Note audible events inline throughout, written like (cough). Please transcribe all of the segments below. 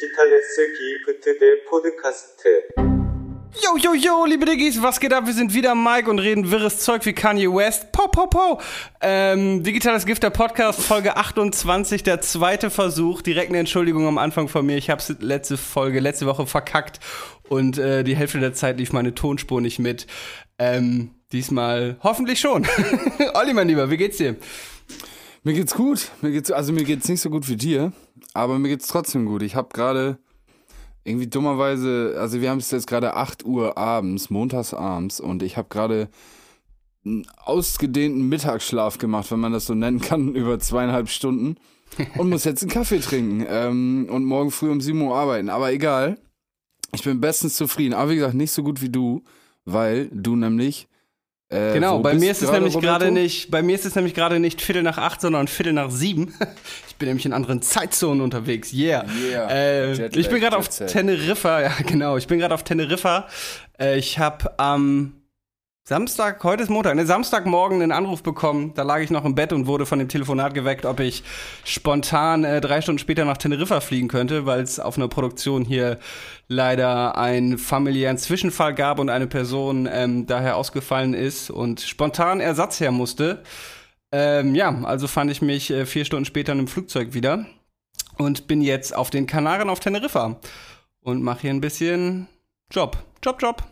Digitales Gift der Podcast. Yo, yo, yo, liebe Diggis, was geht ab? Wir sind wieder Mike und reden wirres Zeug wie Kanye West. Po, po, po. Ähm, Digitales Gift der Podcast, Folge 28, der zweite Versuch. Direkt eine Entschuldigung am Anfang von mir. Ich hab's letzte Folge, letzte Woche verkackt und äh, die Hälfte der Zeit lief meine Tonspur nicht mit. Ähm, diesmal hoffentlich schon. (laughs) Olli, mein Lieber, wie geht's dir? Mir geht's gut. Mir geht's, also mir geht's nicht so gut wie dir, aber mir geht's trotzdem gut. Ich habe gerade irgendwie dummerweise, also wir haben es jetzt gerade 8 Uhr abends, montags abends und ich habe gerade einen ausgedehnten Mittagsschlaf gemacht, wenn man das so nennen kann, (laughs) über zweieinhalb Stunden und muss jetzt einen Kaffee trinken ähm, und morgen früh um 7 Uhr arbeiten. Aber egal, ich bin bestens zufrieden. Aber wie gesagt, nicht so gut wie du, weil du nämlich äh, genau, bei mir ist es nämlich gerade nicht, bei mir ist es nämlich gerade nicht Viertel nach acht, sondern Viertel nach sieben. (laughs) Ich bin nämlich in anderen Zeitzonen unterwegs. Yeah. Yeah. Äh, Jetlag, ich bin gerade auf. Teneriffa, (laughs) ja genau. Ich bin gerade auf Teneriffa. Äh, ich habe am Samstag, heute ist Montag, ne, Samstagmorgen einen Anruf bekommen. Da lag ich noch im Bett und wurde von dem Telefonat geweckt, ob ich spontan äh, drei Stunden später nach Teneriffa fliegen könnte, weil es auf einer Produktion hier leider einen familiären Zwischenfall gab und eine Person ähm, daher ausgefallen ist und spontan Ersatz her musste. Ähm, ja, also fand ich mich äh, vier Stunden später in einem Flugzeug wieder und bin jetzt auf den Kanaren auf Teneriffa und mache hier ein bisschen Job. Job, Job.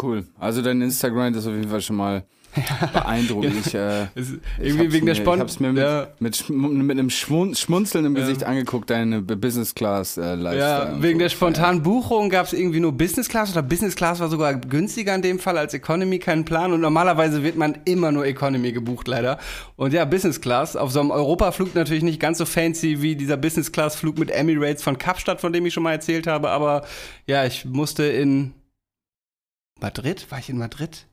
Cool. Also dein Instagram ist auf jeden Fall schon mal (laughs) beeindruckend. Ich, äh, irgendwie wegen der mir. Ich hab's mir mit, ja, mit, mit einem Schmun Schmunzeln im Ja. Gesicht angeguckt, deine Business Class äh, Lifestyle. ja, wegen so. der spontanen Buchung gab es irgendwie nur Business Class oder Business Class war sogar günstiger in dem Fall als Economy, kein Plan. Und normalerweise wird man immer nur Economy gebucht, leider. Und ja, Business Class. Auf so einem Europaflug natürlich nicht ganz so fancy wie dieser Business Class Flug mit Emirates von Kapstadt, von dem ich schon mal erzählt habe. Aber ja, ich musste in Madrid? War ich in Madrid?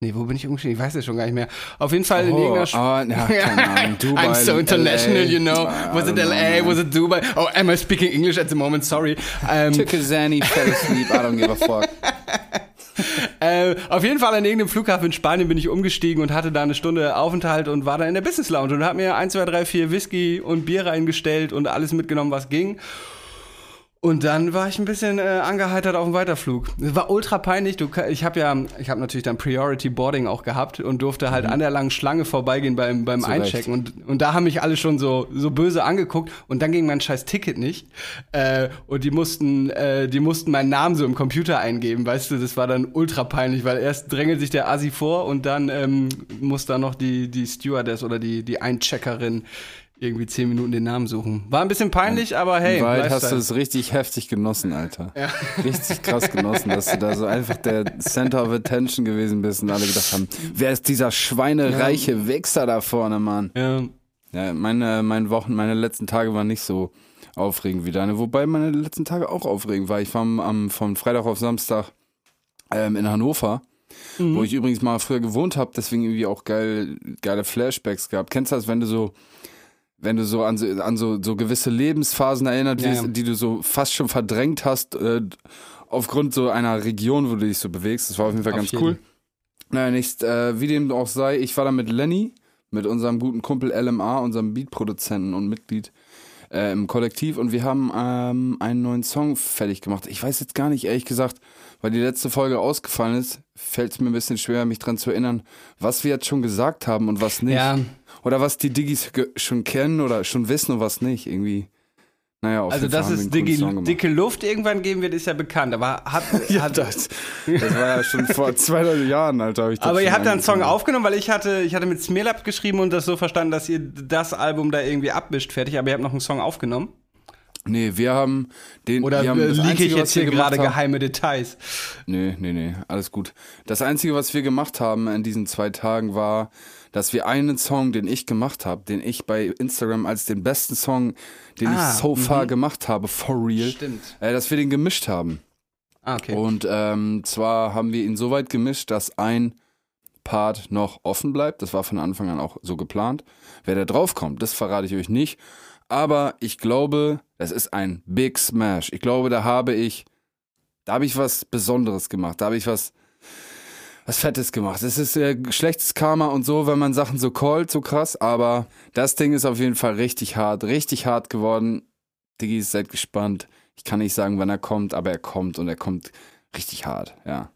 Nee, wo bin ich umgestiegen? Ich weiß es schon gar nicht mehr. Auf jeden Fall in Oh, irgendeiner Sch- aber, ja, (laughs) keine Ahnung, Dubai, I'm so international, LA. you know. Was it know, LA? man. Was it Dubai? Oh, am I speaking English at the moment? Sorry. Ähm, Took a Zanny, fell asleep, I don't give a fuck. (laughs) äh, auf jeden Fall an irgendeinem Flughafen in Spanien bin ich umgestiegen und hatte da eine Stunde Aufenthalt und war dann in der Business Lounge und habe mir 1, 2, 3, 4 Whisky und Bier reingestellt und alles mitgenommen, was ging. Und dann war ich ein bisschen äh, angeheitert auf dem Weiterflug. Es war ultra peinlich. Du, ich habe ja, ich habe natürlich dann Priority Boarding auch gehabt und durfte halt an der langen Schlange vorbeigehen beim, beim Mhm. Einchecken. Und, und da haben mich alle schon so, so böse angeguckt. Und dann ging mein scheiß Ticket nicht. Äh, und die mussten, äh, die mussten meinen Namen so im Computer eingeben. Weißt du, das war dann ultra peinlich, weil erst drängelt sich der Assi vor und dann ähm, muss da noch die, die Stewardess oder die, die Eincheckerin irgendwie zehn Minuten den Namen suchen. War ein bisschen peinlich, aber hey, Wahrheit hast du es richtig heftig genossen, Alter. Richtig krass genossen, dass du da so einfach der Center of Attention gewesen bist und alle gedacht haben, wer ist dieser schweinereiche Wichser da vorne, Mann? Ja. Ja, meine, meine Wochen, meine letzten Tage waren nicht so aufregend wie deine, wobei meine letzten Tage auch aufregend war. Ich war am, von Freitag auf Samstag ähm, in Hannover, wo ich übrigens mal früher gewohnt habe, deswegen irgendwie auch geil, geile Flashbacks gehabt. Kennst du das, wenn du so, wenn du so an so, an so, so gewisse Lebensphasen erinnert wirst, ja. die du so fast schon verdrängt hast, äh, aufgrund so einer Region, wo du dich so bewegst. Das war auf jeden Fall Auf ganz jeden. cool. Naja, nicht, äh, wie dem auch sei, ich war da mit Lenny, mit unserem guten Kumpel LMA, unserem Beatproduzenten und Mitglied äh, im Kollektiv und wir haben ähm, einen neuen Song fertig gemacht. Ich weiß jetzt gar nicht, ehrlich gesagt, weil die letzte Folge ausgefallen ist, fällt es mir ein bisschen schwer, mich dran zu erinnern, was wir jetzt schon gesagt haben und was nicht. Ja, Oder was die Diggis schon kennen oder schon wissen und was nicht. Irgendwie. Naja, auf also es einen coolen dicke, Luft irgendwann geben wird, ist ja bekannt. Aber hat, (laughs) Ja, hat das, das war ja schon vor (laughs) 200 Jahren, Alter. Hab ich das aber ihr habt da einen Song aufgenommen, weil ich hatte, ich hatte mit Smirlab geschrieben und das so verstanden, dass ihr das Album da irgendwie abmischt fertig, aber ihr habt noch einen Song aufgenommen. Nee, wir haben den. Oder haben äh, das liege Einzige, ich jetzt hier gerade haben- geheime Details? Nee, nee, nee, alles gut. Das Einzige, was wir gemacht haben in diesen zwei Tagen, war, dass wir einen Song, den ich gemacht habe, den ich bei Instagram als den besten Song, den Ah, ich so far gemacht habe, for real, Stimmt. äh, dass wir den gemischt haben. Ah, okay. Und ähm, zwar haben wir ihn so weit gemischt, dass ein Part noch offen bleibt. Das war von Anfang an auch so geplant. Wer da draufkommt, das verrate ich euch nicht. Aber ich glaube, das ist ein Big Smash. Ich glaube, da habe ich, da habe ich was Besonderes gemacht. Da habe ich was, was Fettes gemacht. Es ist äh, schlechtes Karma und so, wenn man Sachen so callt, so krass. Aber das Ding ist auf jeden Fall richtig hart, richtig hart geworden. Diggi, seid gespannt. Ich kann nicht sagen, wann er kommt, aber er kommt und er kommt richtig hart, ja.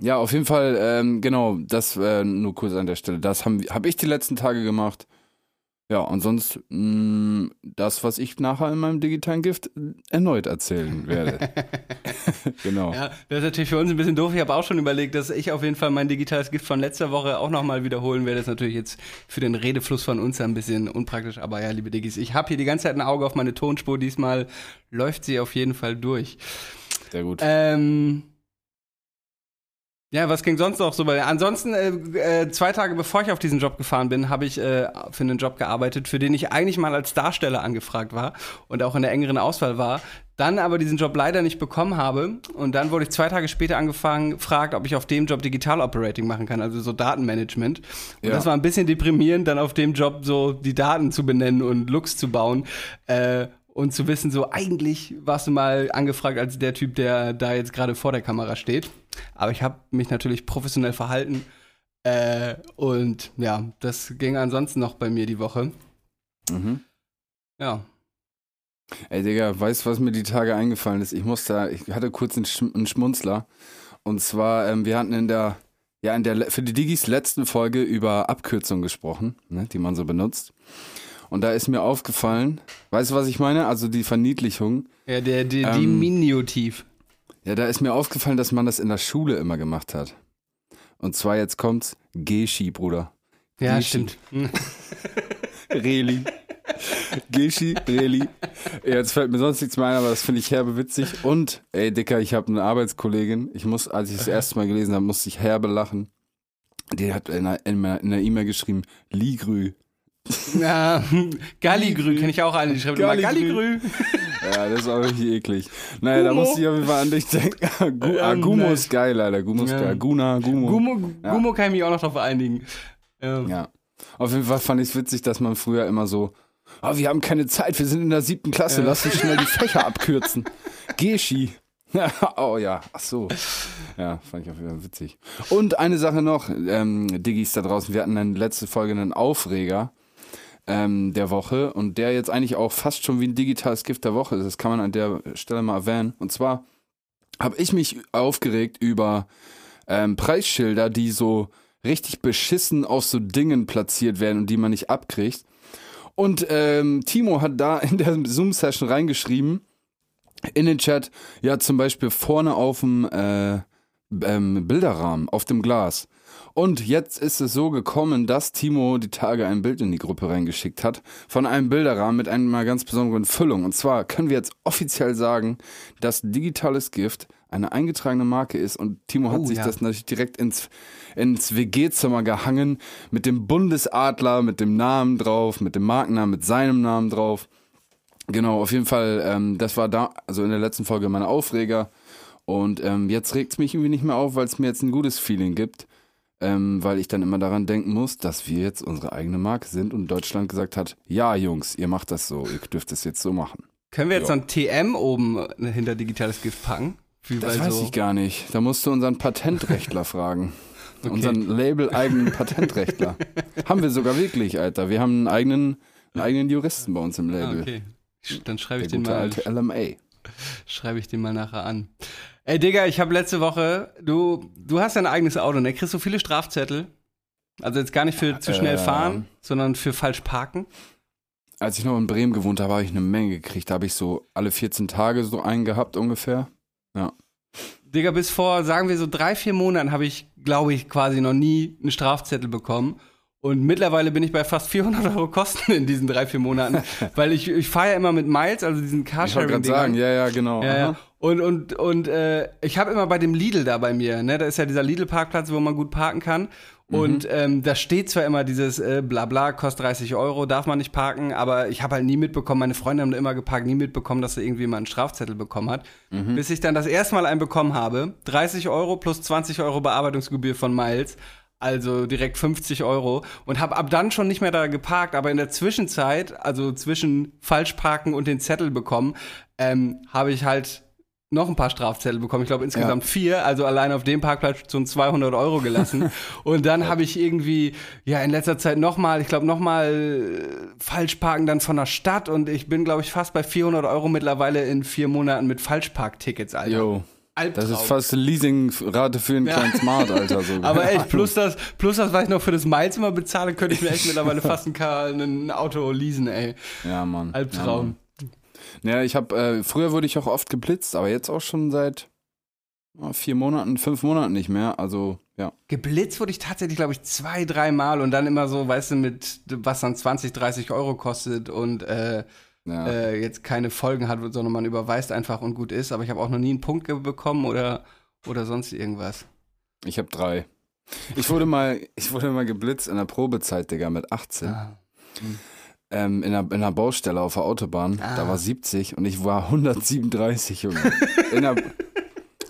Ja, auf jeden Fall, ähm, genau, das äh, nur kurz an der Stelle. Das habe hab ich die letzten Tage gemacht. Ja, und sonst mh, das, was ich nachher in meinem digitalen Gift erneut erzählen werde. (laughs) (laughs) genau. Ja, das ist natürlich für uns ein bisschen doof. Ich habe auch schon überlegt, dass ich auf jeden Fall mein digitales Gift von letzter Woche auch nochmal wiederholen werde. Das ist natürlich jetzt für den Redefluss von uns ein bisschen unpraktisch. Aber ja, liebe Diggis, ich habe hier die ganze Zeit ein Auge auf meine Tonspur. Diesmal läuft sie auf jeden Fall durch. Sehr gut. Ähm, ja, was ging sonst noch so? Weil ansonsten, äh, äh, zwei Tage bevor ich auf diesen Job gefahren bin, habe ich äh, für einen Job gearbeitet, für den ich eigentlich mal als Darsteller angefragt war und auch in der engeren Auswahl war. Dann aber diesen Job leider nicht bekommen habe. Und dann wurde ich zwei Tage später angefangen, gefragt, ob ich auf dem Job Digital Operating machen kann, also so Datenmanagement. Und Ja. das war ein bisschen deprimierend, dann auf dem Job so die Daten zu benennen und Looks zu bauen. Äh, und zu wissen, so eigentlich warst du mal angefragt als der Typ, der da jetzt gerade vor der Kamera steht. Aber ich habe mich natürlich professionell verhalten. Äh, und ja, das ging ansonsten noch bei mir die Woche. Mhm. Ja. Ey, Digga, weißt du, was mir die Tage eingefallen ist? Ich musste, ich hatte kurz einen, Schm einen Schmunzler. Und zwar, ähm, wir hatten in der, ja, in der, für die Digis letzten Folge über Abkürzungen gesprochen, ne, die man so benutzt. Und da ist mir aufgefallen, weißt du, was ich meine? Also die Verniedlichung. Ja, der, der Ähm, Diminutiv. Ja, da ist mir aufgefallen, dass man das in der Schule immer gemacht hat. Und zwar jetzt kommt's Geschi, Bruder. Ja, Geschi. stimmt. Hm. (laughs) Reli. Geschi, Reli. Jetzt fällt mir sonst nichts mehr ein, aber das finde ich herbe witzig. Und, ey, Dicker, ich habe eine Arbeitskollegin. Ich muss, als ich das erste Mal gelesen habe, musste ich herbe lachen. Die hat in einer in einer- in einer E-Mail geschrieben, Ligrü. Ja, Galligrü kenne ich auch eine, die schreibt immer Galligrü. Ja, das ist auch richtig eklig. Naja, da Gumo. musste ich auf jeden Fall an dich denken. Gu ah, Ähm, Gumo ist geil, Alter. Gumo ist Ja. geil. Guna, Gumo. Gummo, Ja. Gummo kann ich mich auch noch drauf einigen. Ähm, Ja. Auf jeden Fall fand ich es witzig, dass man früher immer so, oh, wir haben keine Zeit, wir sind in der siebten Klasse, Ja. lass uns schnell die (laughs) Fächer abkürzen. Geschi. (laughs) oh ja, ach so. Ja, fand ich auf jeden Fall witzig. Und eine Sache noch, ähm, Diggis da draußen, wir hatten in der letzten Folge einen Aufreger ähm, der Woche und der jetzt eigentlich auch fast schon wie ein digitales Gift der Woche ist. Das kann man an der Stelle mal erwähnen. Und zwar habe ich mich aufgeregt über ähm, Preisschilder, die so richtig beschissen auf so Dingen platziert werden und die man nicht abkriegt. Und ähm, Timo hat da in der Zoom-Session reingeschrieben, in den Chat, ja zum Beispiel vorne auf dem äh, ähm, Bilderrahmen, auf dem Glas. Und jetzt ist es so gekommen, dass Timo die Tage ein Bild in die Gruppe reingeschickt hat von einem Bilderrahmen mit einer ganz besonderen Füllung. Und zwar können wir jetzt offiziell sagen, dass digitales Gift eine eingetragene Marke ist und Timo hat Oh, sich ja. das natürlich direkt ins, ins WG-Zimmer gehangen mit dem Bundesadler, mit dem Namen drauf, mit dem Markennamen, mit seinem Namen drauf. Genau, auf jeden Fall, ähm, das war da, also in der letzten Folge meine Aufreger. Und ähm, jetzt regt es mich irgendwie nicht mehr auf, weil es mir jetzt ein gutes Feeling gibt. Ähm, weil ich dann immer daran denken muss, dass wir jetzt unsere eigene Marke sind und Deutschland gesagt hat, ja Jungs, ihr macht das so, ihr dürft es jetzt so machen. Können wir jetzt noch ein TM oben hinter digitales Gift packen? Wie Das weiß so- ich gar nicht. Da musst du unseren Patentrechtler (laughs) fragen. Okay. Unseren Label-eigenen (laughs) Patentrechtler. haben wir sogar wirklich, Alter. Wir haben einen eigenen, einen eigenen Juristen bei uns im Ah, Label. okay. Dann schreibe ich, Der den mal, alte LMA. schreibe ich den mal nachher an. Ey, Digga, ich habe letzte Woche, du, du hast ja ein eigenes Auto, ne? Kriegst du viele Strafzettel? Also jetzt gar nicht für zu schnell Äh. fahren, sondern für falsch parken? Als ich noch in Bremen gewohnt habe, habe ich eine Menge gekriegt. Da habe ich so alle 14 Tage so einen gehabt ungefähr. Digga, bis vor, sagen wir so drei, vier Monaten habe ich, glaube ich, quasi noch nie einen Strafzettel bekommen. Und mittlerweile bin ich bei fast 400 Euro Kosten in diesen drei, vier Monaten, (laughs) weil ich, ich fahre ja immer mit Miles, also diesen Ich wollte gerade sagen, ja, ja, genau. Ja, ja. Und, und, und äh, ich habe immer bei dem Lidl da bei mir, ne, da ist ja dieser Lidl-Parkplatz, wo man gut parken kann. Und Mhm. ähm, da steht zwar immer dieses äh, Blabla, kostet 30 Euro, darf man nicht parken, aber ich habe halt nie mitbekommen, meine Freunde haben da immer geparkt, nie mitbekommen, dass da irgendwie mal einen Strafzettel bekommen hat. Mhm. Bis ich dann das erste Mal einen bekommen habe, 30 Euro plus 20 Euro Bearbeitungsgebühr von Miles, also direkt 50 Euro und habe ab dann schon nicht mehr da geparkt, aber in der Zwischenzeit, also zwischen Falschparken und den Zettel bekommen, ähm, habe ich halt noch ein paar Strafzettel bekommen. Ich glaube insgesamt vier. Also allein auf dem Parkplatz schon 200 Euro gelassen. (laughs) und dann habe ich irgendwie, ja, in letzter Zeit nochmal, ich glaube nochmal falsch parken dann von der Stadt. Und ich bin, glaube ich, fast bei 400 Euro mittlerweile in vier Monaten mit Falschparktickets, Alter. Yo. Albtraum. Das ist fast eine Leasingrate für einen kleinen Smart, (laughs) Alter. So. Aber echt, (laughs) plus das, plus das, was ich noch für das Miles immer bezahle, könnte ich mir echt mittlerweile fast ein, Car, ein Auto leasen, ey. Ja, Mann. Albtraum. Ja, ja ich habe, äh, früher wurde ich auch oft geblitzt, aber jetzt auch schon seit oh, vier Monaten, fünf Monaten nicht mehr. Also, ja. Geblitzt wurde ich tatsächlich, glaube ich, zwei, drei Mal und dann immer so, weißt du, mit was dann 20, 30 Euro kostet und äh, ja. äh, jetzt keine Folgen hat, sondern man überweist einfach und gut ist. Aber ich habe auch noch nie einen Punkt bekommen oder, oder sonst irgendwas. Ich habe drei. Ich wurde mal, ich wurde mal geblitzt in der Probezeit, Digga, mit 18. Ah. Ähm, in, einer, in einer Baustelle auf der Autobahn. Ah. Da war 70 und ich war 137, Junge. der,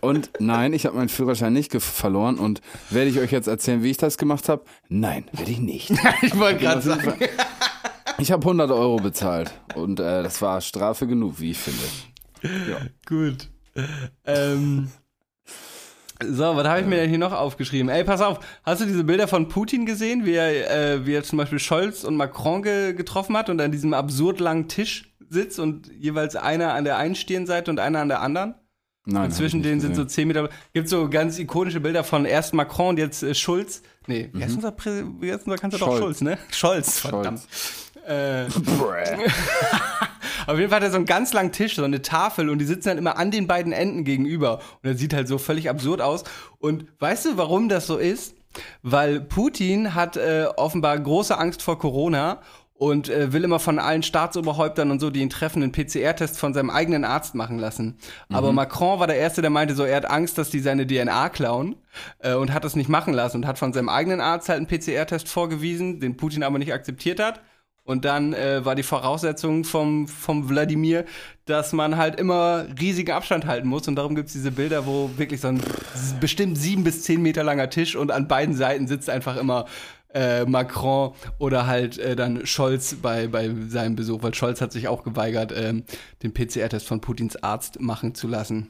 und nein, ich habe meinen Führerschein nicht verloren und werde ich euch jetzt erzählen, wie ich das gemacht habe? Nein, werde ich nicht. (laughs) ich wollte gerade sagen. Ich habe 100 Euro bezahlt und äh, das war Strafe genug, wie ich finde. Gut. Ähm. So, was habe ich mir denn hier noch aufgeschrieben? Ey, pass auf, hast du diese Bilder von Putin gesehen, wie er, äh, wie er zum Beispiel Scholz und Macron ge getroffen hat und an diesem absurd langen Tisch sitzt und jeweils einer an der einen Stirnseite und einer an der anderen? Nein, und zwischen denen sind so 10 Meter. Gibt so ganz ikonische Bilder von erst Macron und jetzt äh, Schulz. Nee, wie heißt unser, Prä wie heißt unser Kanzler doch Scholz. Schulz, ne? Scholz, verdammt. Äh, (laughs) (laughs) auf jeden Fall hat er so einen ganz langen Tisch, so eine Tafel und die sitzen dann immer an den beiden Enden gegenüber. Und das sieht halt so völlig absurd aus. Und weißt du, warum das so ist? Weil Putin hat äh, offenbar große Angst vor Corona und äh, will immer von allen Staatsoberhäuptern und so, die ihn treffen, einen PCR-Test von seinem eigenen Arzt machen lassen. Aber Macron war der Erste, der meinte so, er hat Angst, dass die seine DNA klauen äh, und hat das nicht machen lassen und hat von seinem eigenen Arzt halt einen PCR-Test vorgewiesen, den Putin aber nicht akzeptiert hat. Und dann äh, war die Voraussetzung vom, vom Wladimir, dass man halt immer riesigen Abstand halten muss. Und darum gibt's diese Bilder, wo wirklich so ein bestimmt sieben bis zehn Meter langer Tisch und an beiden Seiten sitzt einfach immer äh, Macron oder halt äh, dann Scholz bei, bei seinem Besuch, weil Scholz hat sich auch geweigert, ähm, den PCR-Test von Putins Arzt machen zu lassen.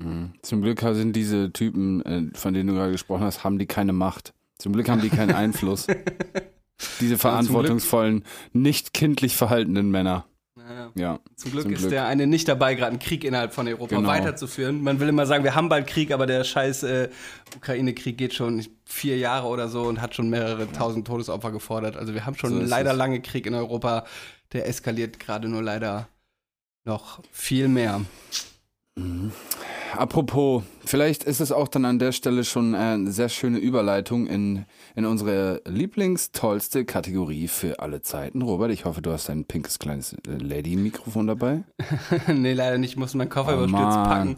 Mhm. Zum Glück sind diese Typen, äh, von denen du gerade gesprochen hast, haben die keine Macht. Zum Glück haben die keinen (laughs) Einfluss. (laughs) Diese verantwortungsvollen, nicht kindlich verhaltenen Männer. Naja. Ja. Zum Glück Zum ist Glück. der eine nicht dabei, gerade einen Krieg innerhalb von Europa Genau. weiterzuführen. Man will immer sagen, wir haben bald Krieg, aber der scheiß äh, Ukraine-Krieg geht schon vier Jahre oder so und hat schon mehrere tausend Todesopfer gefordert. Also wir haben schon So leider es. lange Krieg in Europa. Der eskaliert gerade nur leider noch viel mehr. Apropos, vielleicht ist es auch dann an der Stelle schon äh, eine sehr schöne Überleitung in, in unsere lieblingstollste Kategorie für alle Zeiten. Robert, ich hoffe, du hast ein pinkes kleines äh, Lady-Mikrofon dabei. (laughs) nee, leider nicht. Ich muss meinen Koffer Oh, überstürzt packen.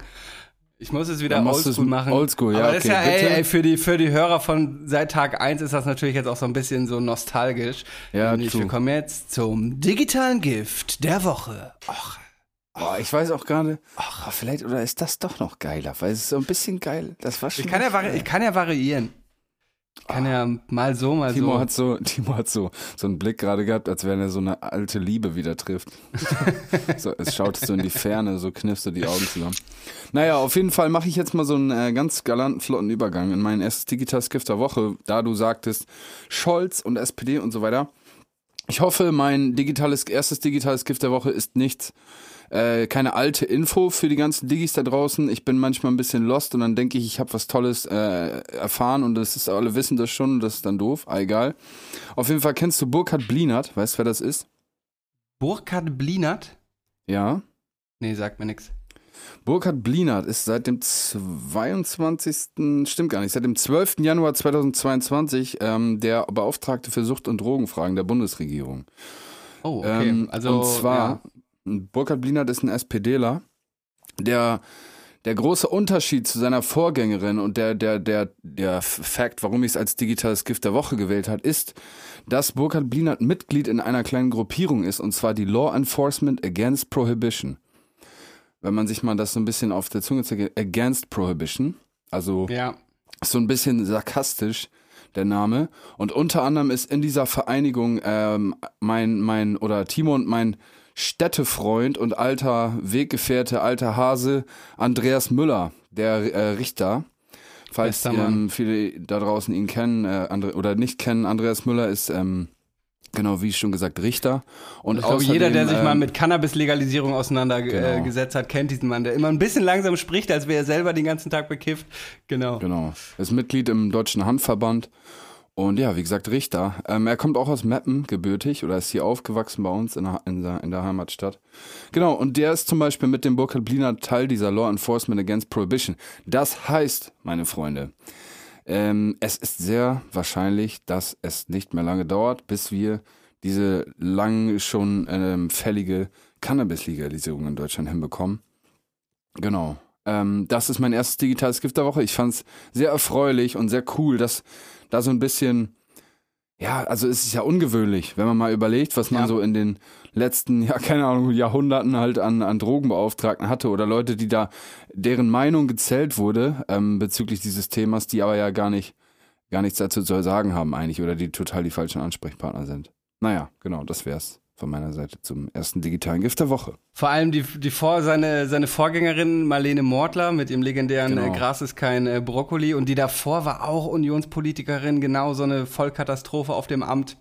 Ich muss es wieder oldschool machen. oldschool, ja, Aber das ist okay, ja, ey, ey, für die, für die Hörer von seit Tag 1 ist das natürlich jetzt auch so ein bisschen so nostalgisch. Ja, Nämlich, wir kommen jetzt zum digitalen Gift der Woche. Och, Boah, ich weiß auch gerade, ach, vielleicht, oder ist das doch noch geiler, weil es ist so ein bisschen geil. Das war schon. ich, kann ja vari ich kann ja variieren. Ich kann ja mal so, mal Timo so. hat so, (laughs) Timo hat so, so einen Blick gerade gehabt, als wenn er so eine alte Liebe wieder trifft. (laughs) so, es schaut so in die Ferne, so kniffst du die Augen zusammen. Naja, auf jeden Fall mache ich jetzt mal so einen äh, ganz galanten, flotten Übergang in mein erstes Digitales Gift der Woche, da du sagtest, Scholz und SPD und so weiter. Ich hoffe, mein digitales, erstes digitales Gift der Woche ist nichts, äh, keine alte Info für die ganzen Digis da draußen. Ich bin manchmal ein bisschen lost und dann denke ich, ich habe was Tolles äh, erfahren und das ist, alle wissen das schon und das ist dann doof. Ah, egal. Auf jeden Fall kennst du Burkhard Blinert, weißt du, wer das ist? Burkhard Blinert? Ja. Nee, sagt mir nix. Burkhard Blinert ist seit dem 22. stimmt gar nicht, seit dem 12. Januar 2022 ähm, der Beauftragte für Sucht- und Drogenfragen der Bundesregierung. Oh, okay. Ähm, also, und zwar, Burkhard Blinert ist ein SPDler, der der große Unterschied zu seiner Vorgängerin und der, der, der, der Fakt, warum ich es als digitales Gift der Woche gewählt hat, ist, dass Burkhard Blinert Mitglied in einer kleinen Gruppierung ist, und zwar die Law Enforcement Against Prohibition. Wenn man sich mal das so ein bisschen auf der Zunge zeigt, Against Prohibition, also ja. so ein bisschen sarkastisch der Name. Und unter anderem ist in dieser Vereinigung ähm, mein, mein, oder Timo und mein Städtefreund und alter Weggefährte, alter Hase Andreas Müller, der äh, Richter. Falls ähm, viele da draußen ihn kennen äh, Andre oder nicht kennen, Andreas Müller ist ähm, genau wie schon gesagt Richter. Und Ich glaube, jeder, der sich mal ähm, mit Cannabis-Legalisierung auseinandergesetzt Genau. hat, kennt diesen Mann, der immer ein bisschen langsam spricht, als wäre er selber den ganzen Tag bekifft. Genau. Genau. Ist Mitglied im Deutschen Handverband. Und ja, wie gesagt, Richter. Ähm, er kommt auch aus Meppen, gebürtig, oder ist hier aufgewachsen bei uns in der, in der, in der Heimatstadt. Genau, und der ist zum Beispiel mit dem Burkhard Bliner Teil dieser Law Enforcement Against Prohibition. Das heißt, meine Freunde, ähm, es ist sehr wahrscheinlich, dass es nicht mehr lange dauert, bis wir diese lang schon ähm, fällige Cannabis-Legalisierung in Deutschland hinbekommen. Genau. Ähm, das ist mein erstes digitales Gift der Woche. Ich fand es sehr erfreulich und sehr cool, dass da so ein bisschen, ja, also es ist ja ungewöhnlich, wenn man mal überlegt, was man Ja. so in den letzten, ja, keine Ahnung, Jahrhunderten halt an, an Drogenbeauftragten hatte oder Leute, die da, deren Meinung gezählt wurde ähm, bezüglich dieses Themas, die aber ja gar nicht, gar nichts dazu zu sagen haben eigentlich oder die total die falschen Ansprechpartner sind. Naja, genau, das wär's von meiner Seite zum ersten digitalen Gift der Woche. Vor allem die, die vor, seine, seine Vorgängerin Marlene Mortler mit ihrem legendären Genau. äh, Gras ist kein äh, Brokkoli und die davor war auch Unionspolitikerin, genau so eine Vollkatastrophe auf dem Amt.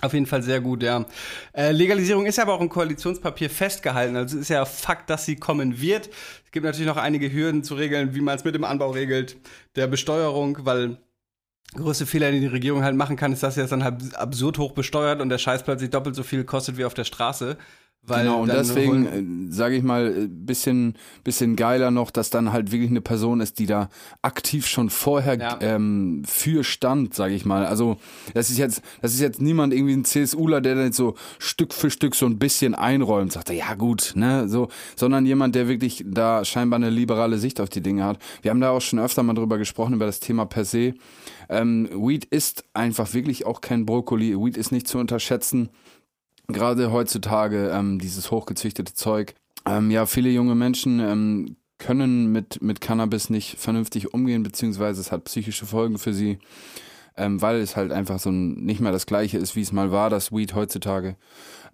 Auf jeden Fall sehr gut, ja. Äh, Legalisierung ist ja aber auch im Koalitionspapier festgehalten. Also es ist ja Fakt, dass sie kommen wird. Es gibt natürlich noch einige Hürden zu regeln, wie man es mit dem Anbau regelt, der Besteuerung, weil größte Fehler, den die Regierung halt machen kann, ist, dass sie das dann halt absurd hoch besteuert und der Scheiß plötzlich doppelt so viel kostet wie auf der Straße. Weil genau, und deswegen, äh, sage ich mal, äh, bisschen, bisschen geiler noch, dass dann halt wirklich eine Person ist, die da aktiv schon vorher Ja. ähm, für stand, sage ich mal. Also das ist jetzt, das ist jetzt niemand irgendwie ein CSUler, der dann so Stück für Stück so ein bisschen einräumt, sagt er, ja gut, ne, so, sondern jemand, der wirklich da scheinbar eine liberale Sicht auf die Dinge hat. Wir haben da auch schon öfter mal drüber gesprochen, über das Thema per se. Ähm, Weed ist einfach wirklich auch kein Brokkoli. Weed ist nicht zu unterschätzen gerade heutzutage ähm, dieses hochgezüchtete Zeug. Ähm, ja, viele junge Menschen ähm, können mit, mit Cannabis nicht vernünftig umgehen, beziehungsweise es hat psychische Folgen für sie, ähm, weil es halt einfach so nicht mehr das gleiche ist, wie es mal war, das Weed heutzutage.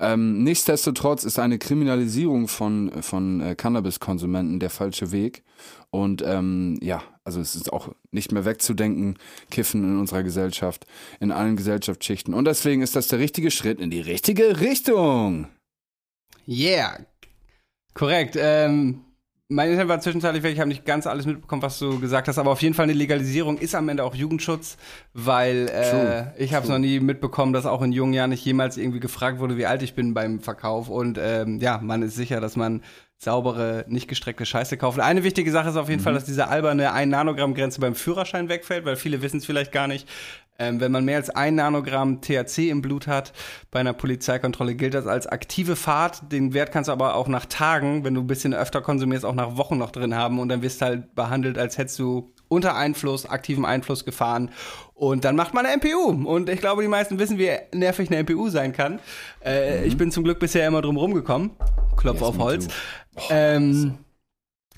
Ähm, nichtsdestotrotz ist eine Kriminalisierung von, von äh, Cannabiskonsumenten der falsche Weg. Und ähm, ja, also es ist auch nicht mehr wegzudenken, Kiffen in unserer Gesellschaft, in allen Gesellschaftsschichten. Und deswegen ist das der richtige Schritt in die richtige Richtung. Yeah. Korrekt. Ähm, mein Internet war zwischenzeitlich weg, ich habe nicht ganz alles mitbekommen, was du gesagt hast, aber auf jeden Fall eine Legalisierung ist am Ende auch Jugendschutz, weil äh, ich habe es noch nie mitbekommen, dass auch in jungen Jahren nicht jemals irgendwie gefragt wurde, wie alt ich bin beim Verkauf. Und ähm, ja, man ist sicher, dass man saubere, nicht gestreckte Scheiße kauft. Eine wichtige Sache ist auf jeden Fall, dass diese alberne 1-Nanogramm-Grenze beim Führerschein wegfällt, weil viele wissen es vielleicht gar nicht. Ähm, wenn man mehr als ein Nanogramm THC im Blut hat, bei einer Polizeikontrolle gilt das als aktive Fahrt. Den Wert kannst du aber auch nach Tagen, wenn du ein bisschen öfter konsumierst, auch nach Wochen noch drin haben. Und dann wirst du halt behandelt, als hättest du unter Einfluss, aktiven Einfluss gefahren. Und dann macht man eine MPU. Und ich glaube, die meisten wissen, wie nervig eine MPU sein kann. Äh, Ich bin zum Glück bisher immer drum rumgekommen. Klopf Yes, auf Holz. too. Ähm,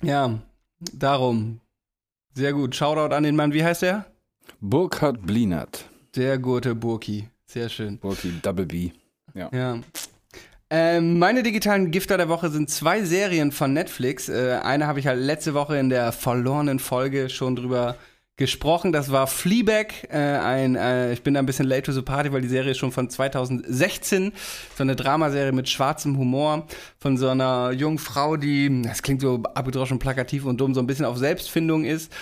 ja, darum. Sehr gut. Shoutout an den Mann. Wie heißt der? Burkhard Blinert. Der gute Burki. Sehr schön. Burki Double B. Ja. Ähm, meine digitalen Gifter der Woche sind zwei Serien von Netflix. Äh, eine habe ich halt letzte Woche in der verlorenen Folge schon drüber gesprochen. Das war Fleabag. Äh, ein, äh, ich bin da ein bisschen late to the party, weil die Serie ist schon von 2016. So eine Dramaserie mit schwarzem Humor von so einer jungen Frau, die, das klingt so abgedroschen, plakativ und dumm, so ein bisschen auf Selbstfindung ist.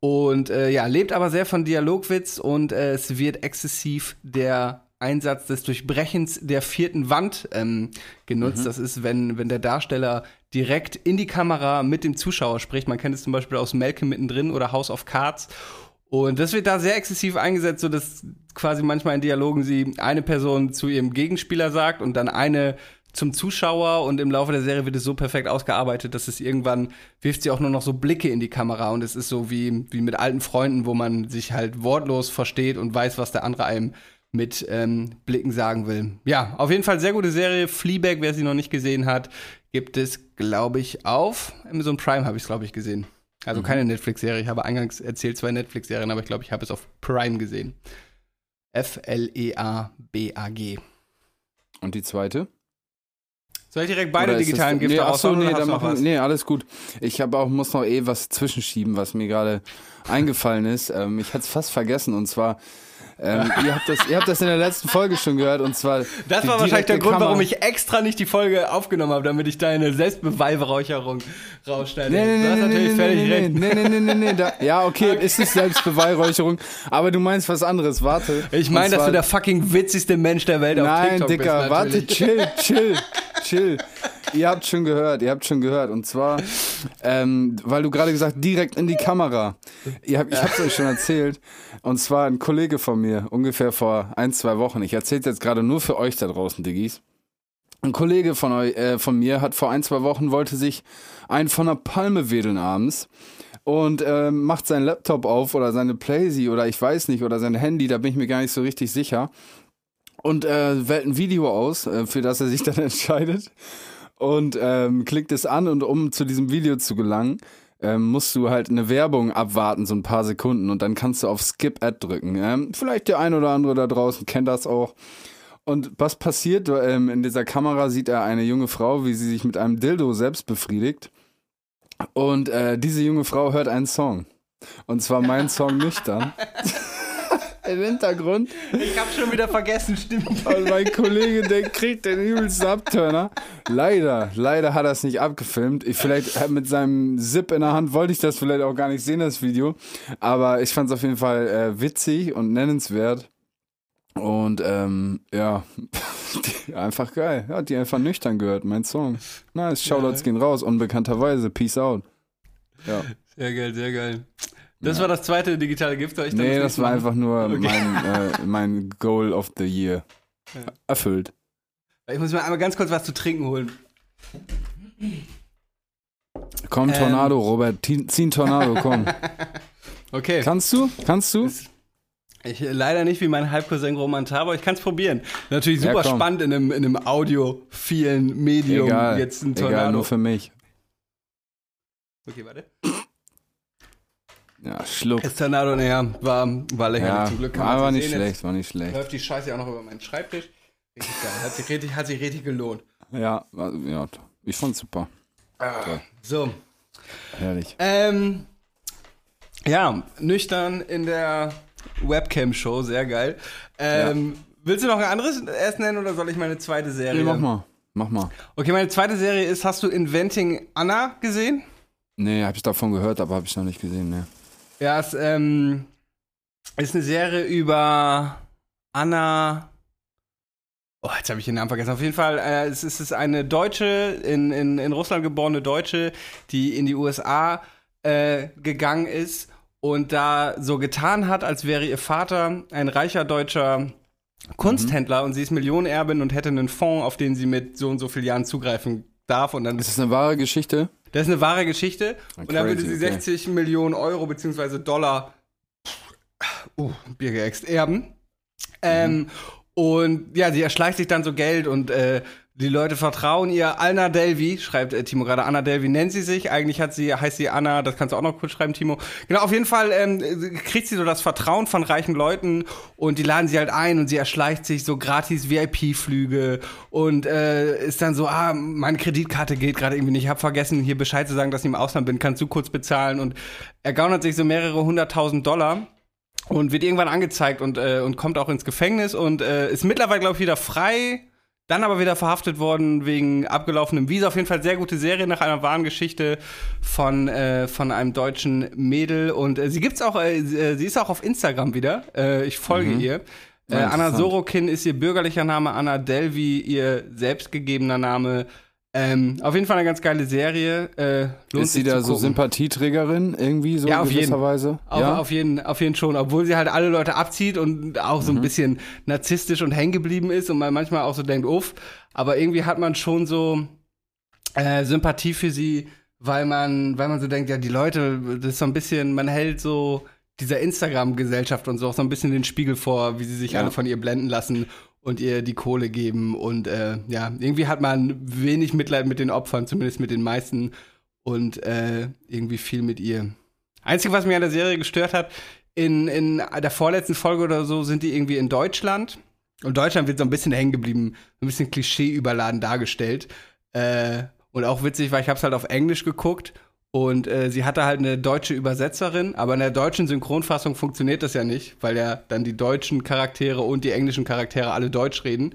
Und äh, ja, lebt aber sehr von Dialogwitz und äh, es wird exzessiv der Einsatz des Durchbrechens der vierten Wand ähm, genutzt. Das ist, wenn, wenn der Darsteller direkt in die Kamera mit dem Zuschauer spricht. Man kennt es zum Beispiel aus Malcolm mittendrin oder House of Cards. Und das wird da sehr exzessiv eingesetzt, so dass quasi manchmal in Dialogen sie eine Person zu ihrem Gegenspieler sagt und dann eine zum Zuschauer und im Laufe der Serie wird es so perfekt ausgearbeitet, dass es irgendwann wirft sie auch nur noch so Blicke in die Kamera und es ist so wie, wie mit alten Freunden, wo man sich halt wortlos versteht und weiß, was der andere einem mit ähm, Blicken sagen will. Ja, auf jeden Fall sehr gute Serie. Fleabag, wer sie noch nicht gesehen hat, gibt es, glaube ich, auf Amazon Prime habe ich es, glaube ich, gesehen. Also keine Netflix-Serie. Ich habe eingangs erzählt zwei Netflix-Serien, aber ich glaube, ich habe es auf Prime gesehen. F-L-E-A-B-A-G. Und die zweite? Soll ich direkt beide digitalen das, Gifte nee, achso, nee, dann machen, nee, alles gut. Ich habe auch, muss noch eh was zwischenschieben, was mir gerade eingefallen ist. Ähm, ich hatte es fast vergessen und zwar, ähm, (laughs) ihr, habt das, ihr habt das in der letzten Folge schon gehört und zwar. Das war wahrscheinlich der Grund, warum Kammer- ich extra nicht die Folge aufgenommen habe, damit ich deine Selbstbeweihräucherung rausschneide. Nee, nee, du hast nee, natürlich nee, völlig nee, recht. nee, nee, nee, nee, nee, da, ja, okay, (laughs) ist es Selbstbeweihräucherung, aber du meinst was anderes, warte. Ich meine, dass du der fucking witzigste Mensch der Welt auf Nein, TikTok Dicker, bist. warte, natürlich. chill, chill, (laughs) chill. Ihr habt schon gehört, ihr habt schon gehört. Und zwar, ähm, weil du gerade gesagt, direkt in die Kamera. Ihr habt, ich hab's euch schon erzählt. Und zwar ein Kollege von mir, ungefähr vor ein, zwei Wochen. Ich erzähl's jetzt gerade nur für euch da draußen, Diggis. Ein Kollege von, euch, äh, von mir hat vor ein, zwei Wochen, wollte sich einen von der Palme wedeln abends und ähm, macht seinen Laptop auf oder seine Playsee oder ich weiß nicht oder sein Handy, da bin ich mir gar nicht so richtig sicher und äh, wählt ein Video aus, äh, für das er sich (laughs) dann entscheidet und ähm, klickt es an und um zu diesem Video zu gelangen, ähm, musst du halt eine Werbung abwarten, so ein paar Sekunden und dann kannst du auf Skip Ad drücken. Ähm, vielleicht der ein oder andere da draußen kennt das auch. Und was passiert? Ähm, in dieser Kamera sieht er eine junge Frau, wie sie sich mit einem Dildo selbst befriedigt. Und äh, diese junge Frau hört einen Song. Und zwar mein Song nüchtern. (laughs) Im Hintergrund. Ich hab schon wieder vergessen, stimmt. Und mein Kollege, der kriegt den übelsten Abturner. Leider, leider hat er es nicht abgefilmt. Ich vielleicht mit seinem Zip in der Hand wollte ich das vielleicht auch gar nicht sehen, das Video. Aber ich fand es auf jeden Fall äh, witzig und nennenswert. Und ähm, ja, (laughs) einfach geil. Ja, die einfach nüchtern gehört, mein Song. Nice, Shoutouts gehen raus, unbekannterweise. Peace out. Ja. Sehr geil, sehr geil. Das Ja. war das zweite digitale Gift. soll Ich Nee, das das war machen? einfach nur (laughs) Okay. mein, äh, mein Goal of the Year. Ja. Erfüllt. Ich muss mir einmal ganz kurz was zu trinken holen. Komm, Ähm. Tornado, Robert. Zieh ein Tornado, komm. (laughs) Okay. Kannst du? Kannst du? Ich, leider nicht wie mein Halbcousin Romantar, aber ich kann es probieren. Natürlich Ja, super komm. spannend in einem, in einem audiophilen Medium Egal. jetzt ein Egal, Tornado. nur für mich. okay, warte. Ja, Schluck. Das Tornado, naja, war, war lächerlich. Ja, Zum Glück kann aber es nicht. Jetzt schlecht, war nicht schlecht. Läuft die Scheiße auch noch über meinen Schreibtisch. Richtig geil. Hat sich richtig, hat sich richtig gelohnt. Ja, war- ja, ich fand's super. So. Herrlich. Ähm, ja, nüchtern in der Webcam-Show, sehr geil. Ähm, Willst du noch ein anderes erst nennen oder soll ich meine zweite Serie? Nee, mach mal. Mach mal. Okay, meine zweite Serie ist, hast du Inventing Anna gesehen? Nee, hab ich davon gehört, aber hab ich noch nicht gesehen, ne. Ja, es ähm, ist eine Serie über Anna. Oh, jetzt habe ich den Namen vergessen. Auf jeden Fall, äh, es ist eine Deutsche, in, in, in Russland geborene Deutsche, die in die USA äh, gegangen ist und da so getan hat, als wäre ihr Vater ein reicher deutscher Kunsthändler und sie ist Millionenerbin und hätte einen Fonds, auf den sie mit so und so vielen Jahren zugreifen darf. Und dann Ist das eine wahre Geschichte? Das ist eine wahre Geschichte. und dann würde sie okay. 60 Millionen Euro beziehungsweise Dollar uh, Bier geäxt erben. Ähm, und ja, sie erschleicht sich dann so Geld und äh, die Leute vertrauen ihr. Anna Delvi, schreibt äh, Timo gerade, Anna Delvi nennt sie sich. Eigentlich hat sie, heißt sie Anna, das kannst du auch noch kurz schreiben, Timo. Genau, auf jeden Fall ähm, kriegt sie so das Vertrauen von reichen Leuten und die laden sie halt ein und sie erschleicht sich so gratis VIP-Flüge und äh, ist dann so, ah, meine Kreditkarte geht gerade irgendwie nicht. Ich habe vergessen, hier Bescheid zu sagen, dass ich im Ausland bin. Kannst du kurz bezahlen? Und er gaunert sich so mehrere hunderttausend Dollar und wird irgendwann angezeigt und, äh, und kommt auch ins Gefängnis und äh, ist mittlerweile, glaube ich, wieder frei. Dann aber wieder verhaftet worden wegen abgelaufenem Visa. Auf jeden Fall sehr gute Serie nach einer wahren Geschichte von, äh, von einem deutschen Mädel. Und äh, sie gibt's auch, äh, sie äh, ist auch auf Instagram wieder. Äh, ich folge ihr. Äh, Anna. Sorokin ist ihr bürgerlicher Name, Anna Delvi ihr selbstgegebener Name. Ähm, auf jeden Fall eine ganz geile Serie. Äh, lohnt ist sie da so. Sympathieträgerin irgendwie so Ja, in auf jeden. gewisser Weise? Auf, ja? auf, jeden, auf jeden schon, obwohl sie halt alle Leute abzieht und auch Mhm. so ein bisschen narzisstisch und hängen geblieben ist und man manchmal auch so denkt, uff, aber irgendwie hat man schon so äh, Sympathie für sie, weil man, weil man so denkt, ja, die Leute, das ist so ein bisschen, man hält so dieser Instagram-Gesellschaft und so auch so ein bisschen den Spiegel vor, wie sie sich Ja. alle von ihr blenden lassen und ihr die Kohle geben und äh, ja, irgendwie hat man wenig Mitleid mit den Opfern, zumindest mit den meisten und äh, irgendwie viel mit ihr. Einzige, was mich an der Serie gestört hat, in, in der vorletzten Folge oder so sind die irgendwie in Deutschland. Und Deutschland wird so ein bisschen hängen geblieben, ein bisschen Klischee überladen dargestellt. Äh, und auch witzig, weil ich habe es halt auf Englisch geguckt und äh, sie hatte halt eine deutsche Übersetzerin, aber in der deutschen Synchronfassung funktioniert das ja nicht, weil ja dann die deutschen Charaktere und die englischen Charaktere alle Deutsch reden.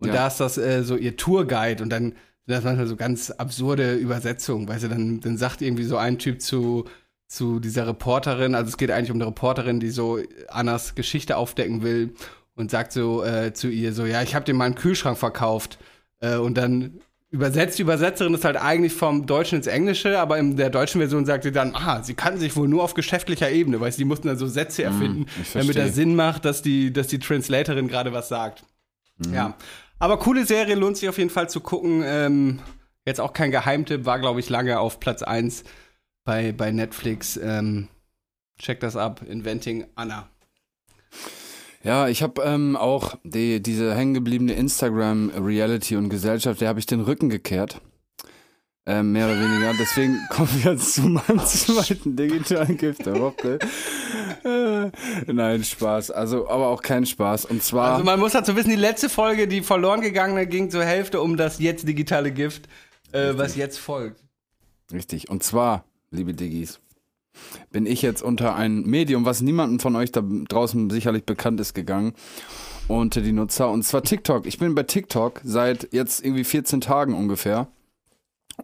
Und Ja. da ist das äh, so ihr Tourguide und dann sind das manchmal so ganz absurde Übersetzungen, weißt du, dann, dann sagt irgendwie so ein Typ zu, zu dieser Reporterin, also es geht eigentlich um eine Reporterin, die so Annas Geschichte aufdecken will und sagt so äh, zu ihr so, ja, ich habe dir mal einen Kühlschrank verkauft äh, und dann übersetzt die Übersetzerin ist halt eigentlich vom Deutschen ins Englische, aber in der deutschen Version sagt sie dann, ah, sie kannten sich wohl nur auf geschäftlicher Ebene, weil die mussten dann so Sätze erfinden, ich damit das Sinn macht, dass die, dass die Translatorin gerade was sagt. Ja. Aber coole Serie, lohnt sich auf jeden Fall zu gucken. Ähm, jetzt auch kein Geheimtipp, war, glaube ich, lange auf Platz 1 bei, bei Netflix. Ähm, check das ab, Inventing Anna. Ja, ich habe ähm, auch die, diese hängengebliebene Instagram-Reality und Gesellschaft, der habe ich den Rücken gekehrt. Ähm, mehr oder weniger. Deswegen (laughs) kommen wir jetzt zu meinem zweiten digitalen Gift der Woche. Äh, nein, Spaß. Also, aber auch kein Spaß. Und zwar. Also man muss dazu wissen, die letzte Folge, die verloren gegangene, ging zur Hälfte um das jetzt digitale Gift, äh, was jetzt folgt. Richtig. Und zwar, liebe Diggis, bin ich jetzt unter ein Medium, was niemandem von euch da draußen sicherlich bekannt ist, gegangen. Unter die Nutzer. Und zwar TikTok. Ich bin bei TikTok seit jetzt irgendwie 14 Tagen ungefähr.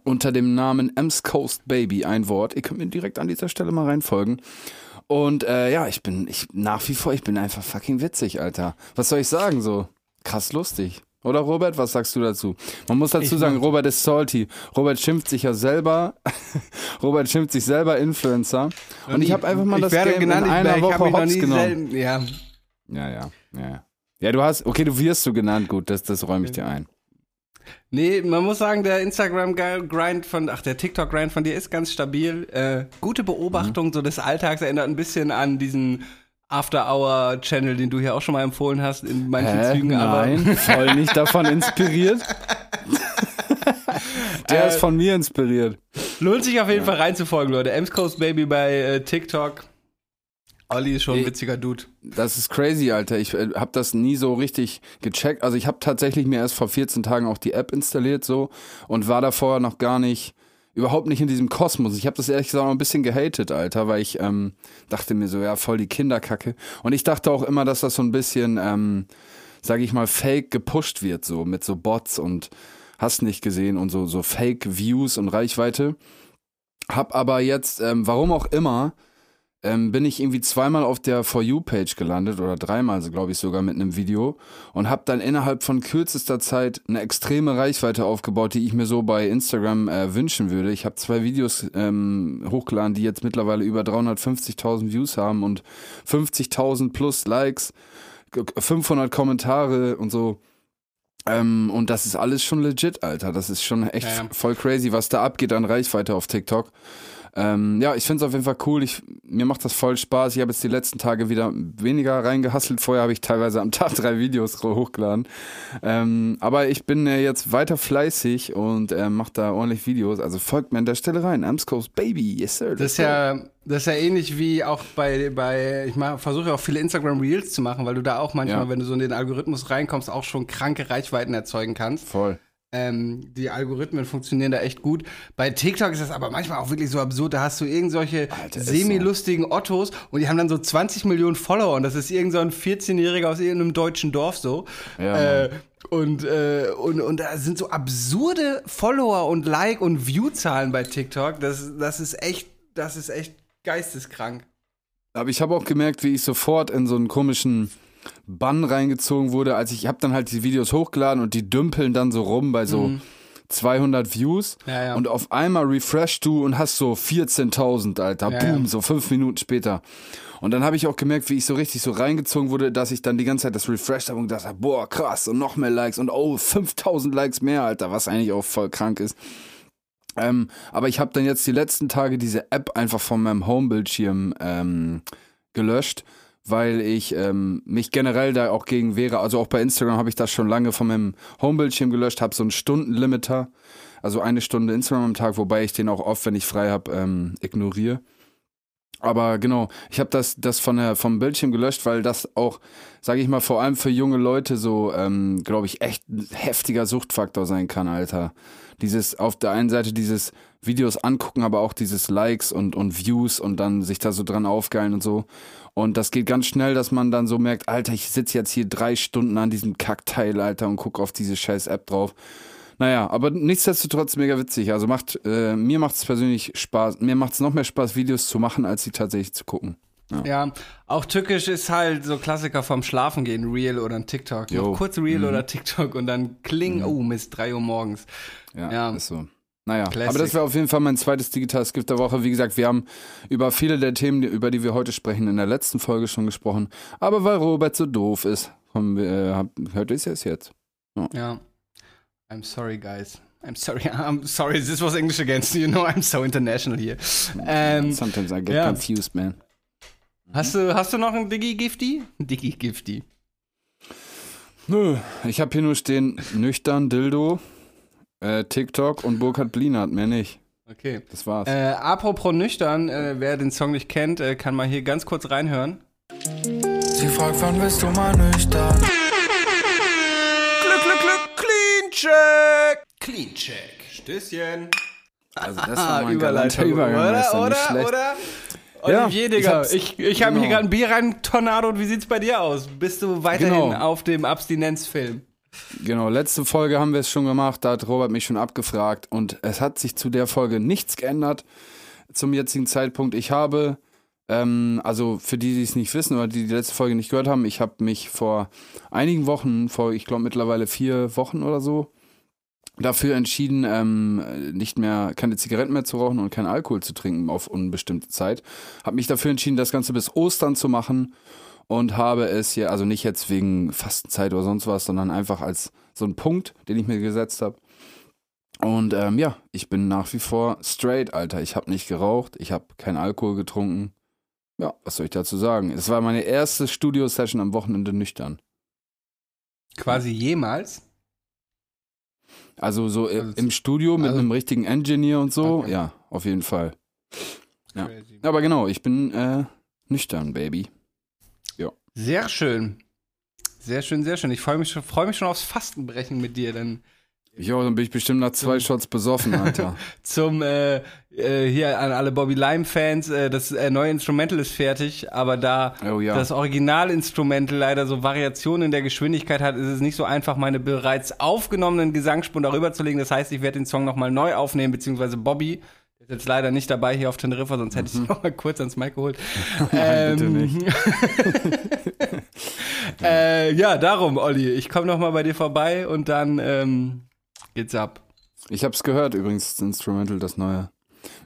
Unter dem Namen Ems Coast Baby, ein Wort. Ihr könnt mir direkt an dieser Stelle mal reinfolgen. Und äh, ja, ich bin, ich nach wie vor, ich bin einfach fucking witzig, Alter. Was soll ich sagen so? Krass lustig. Oder Robert, was sagst du dazu? Man muss dazu Ich sagen, Robert ist salty. Robert schimpft sich ja selber. (laughs) Robert schimpft sich selber Influencer. Und ich habe einfach mal ich das werde Game genannt, in ich, einer ich Woche noch hops genommen. Ja, ja, ja, ja. Ja, du hast, okay, du wirst so genannt, gut, das, das räume ich dir ein. Nee, man muss sagen, der Instagram-Grind von, ach, der TikTok-Grind von dir ist ganz stabil. Äh, gute Beobachtung Mhm. so des Alltags erinnert ein bisschen an diesen After-Hour-Channel, den du hier auch schon mal empfohlen hast in manchen Hä? Zügen. Nein, voll nicht davon inspiriert. (laughs) Der Äh, ist von mir inspiriert. Aber lohnt sich auf jeden Fall reinzufolgen, Leute. Ems Coast Baby bei äh, TikTok. Olli ist schon ein witziger Dude. Das ist crazy, Alter. Ich äh, habe das nie so richtig gecheckt. Also ich habe tatsächlich mir erst vor 14 Tagen auch die App installiert so und war da vorher noch gar nicht, überhaupt nicht in diesem Kosmos. Ich habe das ehrlich gesagt auch ein bisschen gehatet, Alter, weil ich ähm, dachte mir so, ja, voll die Kinderkacke. Und ich dachte auch immer, dass das so ein bisschen, ähm, sage ich mal, fake gepusht wird, so mit so Bots und hast nicht gesehen und so, so Fake-Views und Reichweite. Hab aber jetzt, ähm, warum auch immer, ähm, bin ich irgendwie zweimal auf der For You-Page gelandet oder dreimal, so glaube ich sogar mit einem Video und habe dann innerhalb von kürzester Zeit eine extreme Reichweite aufgebaut, die ich mir so bei Instagram äh, wünschen würde. Ich habe zwei Videos ähm, hochgeladen, die jetzt mittlerweile über 350.000 Views haben und 50.000 plus Likes, g- 500 Kommentare und so. Ähm, und das ist alles schon legit, Alter. Das ist schon echt Ja, ja. voll crazy, was da abgeht an Reichweite auf TikTok. Ähm, ja, ich finde es auf jeden Fall cool. Ich, mir macht das voll Spaß. Ich habe jetzt die letzten Tage wieder weniger reingehasselt. Vorher habe ich teilweise am Tag drei Videos hochgeladen. Ähm, aber ich bin äh, jetzt weiter fleißig und äh, mache da ordentlich Videos. Also folgt mir an der Stelle rein. Amsco's Baby, yes sir. Das ist ja, das ist ja ähnlich wie auch bei, bei ich versuche ja auch viele Instagram Reels zu machen, weil du da auch manchmal, Ja. wenn du so in den Algorithmus reinkommst, auch schon kranke Reichweiten erzeugen kannst. Voll. Ähm, die Algorithmen funktionieren da echt gut. Bei TikTok ist das aber manchmal auch wirklich so absurd. Da hast du irgend solche Alter, ist semi-lustigen Ottos und die haben dann so 20 Millionen Follower und das ist irgend so ein 14-Jähriger aus irgendeinem deutschen Dorf so. Ja, äh, und, äh, und, und da sind so absurde Follower und Like- und View-Zahlen bei TikTok. Das, das ist echt, das ist echt geisteskrank. Aber ich habe auch gemerkt, wie ich sofort in so einen komischen Bann reingezogen wurde, als ich, ich habe dann halt die Videos hochgeladen und die dümpeln dann so rum bei so 200 Views Mhm. Ja, ja. und auf einmal refresh du und hast so 14.000, Alter, Ja, boom, so fünf Minuten später. Und dann habe ich auch gemerkt, wie ich so richtig so reingezogen wurde, dass ich dann die ganze Zeit das refreshed habe und gedacht habe, boah, krass, und noch mehr Likes und oh, 5000 Likes mehr, Alter, was eigentlich auch voll krank ist. Ähm, aber ich habe dann jetzt die letzten Tage diese App einfach von meinem Homebildschirm ähm, gelöscht, weil ich ähm, mich generell da auch gegen wehre. Also auch bei Instagram habe ich das schon lange von meinem Homebildschirm gelöscht, habe so einen Stundenlimiter, also eine Stunde Instagram am Tag, wobei ich den auch oft, wenn ich frei habe, ähm, ignoriere. Aber genau, ich habe das, das von der, vom Bildschirm gelöscht, weil das auch, sage ich mal, vor allem für junge Leute so, ähm, glaube ich, echt ein heftiger Suchtfaktor sein kann, Alter. Dieses, auf der einen Seite dieses Videos angucken, aber auch dieses Likes und, und Views und dann sich da so dran aufgeilen und so. Und das geht ganz schnell, dass man dann so merkt, Alter, ich sitze jetzt hier drei Stunden an diesem Kackteil, Alter, und gucke auf diese scheiß App drauf. Naja, aber nichtsdestotrotz mega witzig. Also macht, äh, mir macht es persönlich Spaß, mir macht es noch mehr Spaß, Videos zu machen, als sie tatsächlich zu gucken. Ja, auch tückisch ist halt so Klassiker vom Schlafen gehen, Reel oder ein TikTok. Kurz Reel Mhm. oder TikTok und dann kling, oh Mist, 3 Uhr morgens. Ja, Ja. ist so. Naja, Classic. aber das wäre auf jeden Fall mein zweites Digitales Gift der Woche. Wie gesagt, wir haben über viele der Themen, über die wir heute sprechen, in der letzten Folge schon gesprochen. Aber weil Robert so doof ist, haben wir, äh, hört ihr es jetzt jetzt? Ja. I'm sorry, guys. I'm sorry. (laughs) I'm sorry. This was English against (laughs) you. know I'm so international here. Ähm, Sometimes I get ja. confused, man. hast, du, hast du noch ein Digi-Gifty? Digi-Gifty. Nö, ich habe hier nur stehen, nüchtern, Dildo, äh, TikTok und Burkhard Blinert, mehr nicht. Okay. Das war's. Äh, apropos nüchtern, äh, wer den Song nicht kennt, äh, kann mal hier ganz kurz reinhören. Sie fragt, wann bist du mal nüchtern? Glück, Glück, Glück, Clean Check. Clean Check. Stößchen. Also das war mal ein galanter Übergang, oder? ist nicht Oder? schlecht. Oder? Ja, Olivier, ich Digga, ich, ich habe genau. hier gerade ein Bier rein, Tornado, und wie sieht's bei dir aus? Bist du weiterhin Genau. auf dem Abstinenzfilm? Genau, letzte Folge haben wir es schon gemacht, da hat Robert mich schon abgefragt und es hat sich zu der Folge nichts geändert zum jetzigen Zeitpunkt. Ich habe, ähm, also für die, die es nicht wissen oder die die letzte Folge nicht gehört haben, ich habe mich vor einigen Wochen, vor ich glaube mittlerweile vier Wochen oder so, dafür entschieden, ähm, nicht mehr keine Zigaretten mehr zu rauchen und keinen Alkohol zu trinken auf unbestimmte Zeit. Habe mich dafür entschieden, das Ganze bis Ostern zu machen und habe es hier, also nicht jetzt wegen Fastenzeit oder sonst was, sondern einfach als so ein Punkt, den ich mir gesetzt habe. Und ähm, ja, ich bin nach wie vor straight, Alter. Ich habe nicht geraucht, ich habe keinen Alkohol getrunken. Ja, was soll ich dazu sagen? Es war meine erste Studio-Session am Wochenende nüchtern. Quasi jemals? Also so Also im Studio mit also- einem richtigen Engineer und so. Okay. Ja, auf jeden Fall. Ja. Crazy. Aber genau, ich bin äh, nüchtern, Baby. Sehr schön. Sehr schön, sehr schön. Ich freue mich, schon- freu mich schon aufs Fastenbrechen mit dir, denn Ich auch, dann bin ich bestimmt nach zwei Shots besoffen, Alter. (laughs) zum äh, äh, hier an alle Bobby Lime-Fans, äh, das äh, neue Instrumental ist fertig, aber da Oh ja. das Originalinstrumental leider so Variationen in der Geschwindigkeit hat, ist es nicht so einfach, meine bereits aufgenommenen Gesangsspuren darüber zu legen. Das heißt, ich werde den Song nochmal neu aufnehmen, beziehungsweise Bobby. Ist jetzt leider nicht dabei hier auf Teneriffa, sonst hätte ich ihn noch mal kurz ans Mic geholt. (laughs) Nein, bitte nicht. (laughs) äh, ja, darum, Olli. Ich komme nochmal bei dir vorbei und dann ähm, geht's ab. Ich hab's gehört übrigens, das Instrumental, das neue.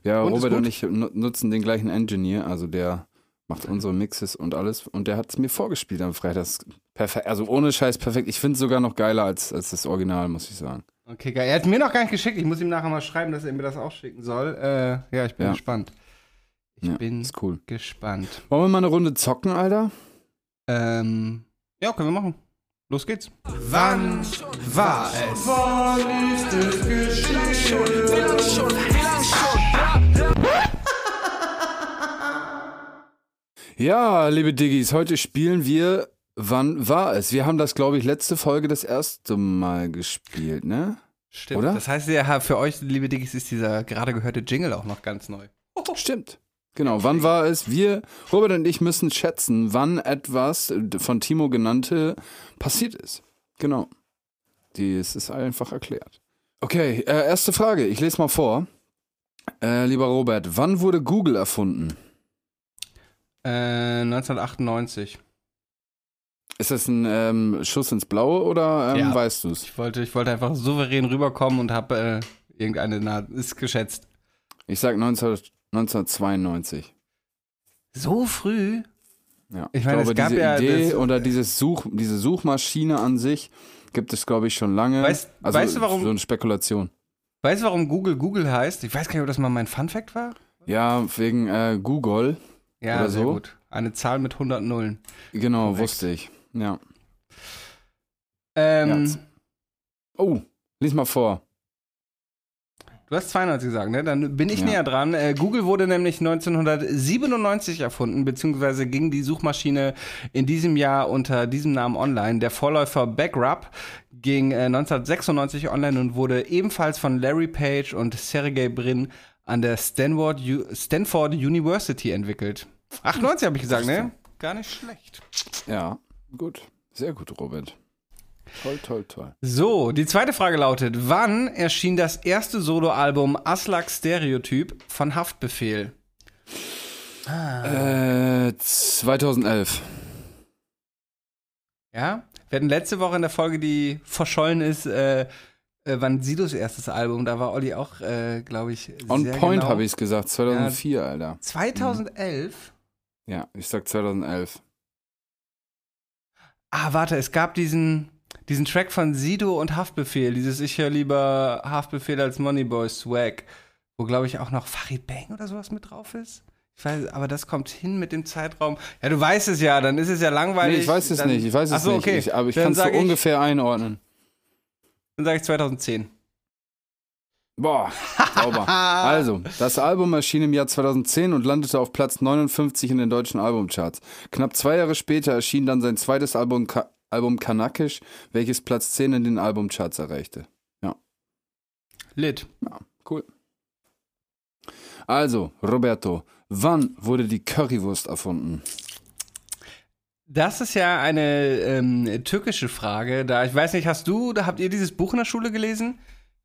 Ja, Und, Robert und ich nu- nutzen den gleichen Engineer, also der macht unsere Mixes und alles und der hat es mir vorgespielt am Freitag. Perfekt, also ohne Scheiß perfekt. Ich finde es sogar noch geiler als, als das Original, muss ich sagen. Okay, geil. Er hat mir noch gar nicht geschickt. Ich muss ihm nachher mal schreiben, dass er mir das auch schicken soll. Äh, ja, ich bin Ja. gespannt. Ich Ja, bin ist cool. gespannt. Wollen wir mal eine Runde zocken, Alter? Ähm, ja, können wir machen. Los geht's. Wann war es? Ja, liebe Diggis, heute spielen wir Wann war es? Wir haben das, glaube ich, letzte Folge das erste Mal gespielt, ne? Stimmt. Oder? Das heißt ja, für euch, liebe Diggis, ist dieser gerade gehörte Jingle auch noch ganz neu. Stimmt. Genau, wann war es? Wir, Robert und ich müssen schätzen, wann etwas von Timo genannte passiert ist. Genau. Die, es ist einfach erklärt. Okay, äh, erste Frage. Ich lese mal vor. Äh, lieber Robert, wann wurde Google erfunden? Äh, 1998. Ist das ein ähm, Schuss ins Blaue oder ähm, Ja. weißt du es? Ich wollte, ich wollte einfach souverän rüberkommen und habe äh, irgendeine, na, ist geschätzt. Ich sag 19, 1992. So früh? Ja. Ich meine, glaube, es gab diese ja Idee das- oder dieses Such, diese Suchmaschine an sich gibt es, glaube ich, schon lange. Weißt- also weißt du, warum- So eine Spekulation. Weißt du, warum Google Google heißt? Ich weiß gar nicht, ob das mal mein Funfact war. Ja, wegen äh, Google. Ja, Oder sehr so? gut. Eine Zahl mit 100 Nullen. Genau, Korrekt. wusste ich. Ja. Ähm, Ja, Oh, lies mal vor. Du hast 92 gesagt, ne? Dann bin ich Ja. näher dran. Äh, Google wurde nämlich 1997 erfunden, beziehungsweise ging die Suchmaschine in diesem Jahr unter diesem Namen online. Der Vorläufer Backrub ging äh, 1996 online und wurde ebenfalls von Larry Page und Sergey Brin an der Stanford, U Stanford University entwickelt. 98 habe ich gesagt, ne? Gar nicht schlecht. Ja, gut. Sehr gut, Robert. Toll, toll, toll. So, die zweite Frage lautet: Wann erschien das erste Soloalbum Aslak Stereotyp von Haftbefehl? Äh, 2011. Ja, wir hatten letzte Woche in der Folge, die verschollen ist, äh, äh, wann Sidos erstes Album, da war Olli auch, äh, glaube ich, On Point genau. habe ich es gesagt, 2004, Alter. 2011? Ja, ich sag 2011. Ah, warte, es gab diesen, diesen Track von Sido und Haftbefehl, dieses Ich höre lieber Haftbefehl als Moneyboy Swag, wo, glaube ich, auch noch Farid Bang oder sowas mit drauf ist. Ich weiß, aber das kommt hin mit dem Zeitraum. Ja, du weißt es ja, dann ist es ja langweilig. Nee, ich weiß es dann, nicht, ich weiß es Ach so, nicht. okay. Ich, aber ich kann es so sag ich- ungefähr einordnen. Dann sage ich 2010. Boah, sauber. (laughs) Also, das Album erschien im Jahr 2010 und landete auf Platz 59 in den deutschen Albumcharts. Knapp zwei Jahre später erschien dann sein zweites Album, Ka Album Kanakisch, welches Platz 10 in den Albumcharts erreichte. Lit. Ja, cool. Also, Roberto, wann wurde die Currywurst erfunden? Das ist ja eine ähm, türkische Frage. Da ich weiß nicht, hast du, da habt ihr dieses Buch in der Schule gelesen?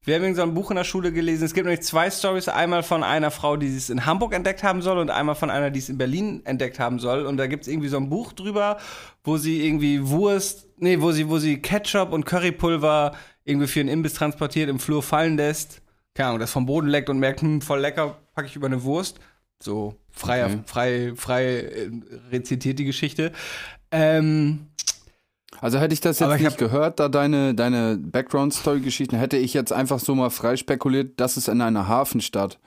Wir haben irgend so ein Buch in der Schule gelesen. Es gibt nämlich zwei Stories. Einmal von einer Frau, die es in Hamburg entdeckt haben soll, und einmal von einer, die es in Berlin entdeckt haben soll. Und da gibt es irgendwie so ein Buch drüber, wo sie irgendwie Wurst, nee, wo sie, wo sie Ketchup und Currypulver irgendwie für einen Imbiss transportiert, im Flur fallen lässt. Keine Ahnung, das vom Boden leckt und merkt, hm, voll lecker, packe ich über eine Wurst. So freier, Okay. frei, frei äh, rezitiert die Geschichte. Ähm, Also hätte ich das jetzt ich nicht gehört, da deine, deine Background-Story-Geschichten, hätte ich jetzt einfach so mal frei spekuliert, dass es in einer Hafenstadt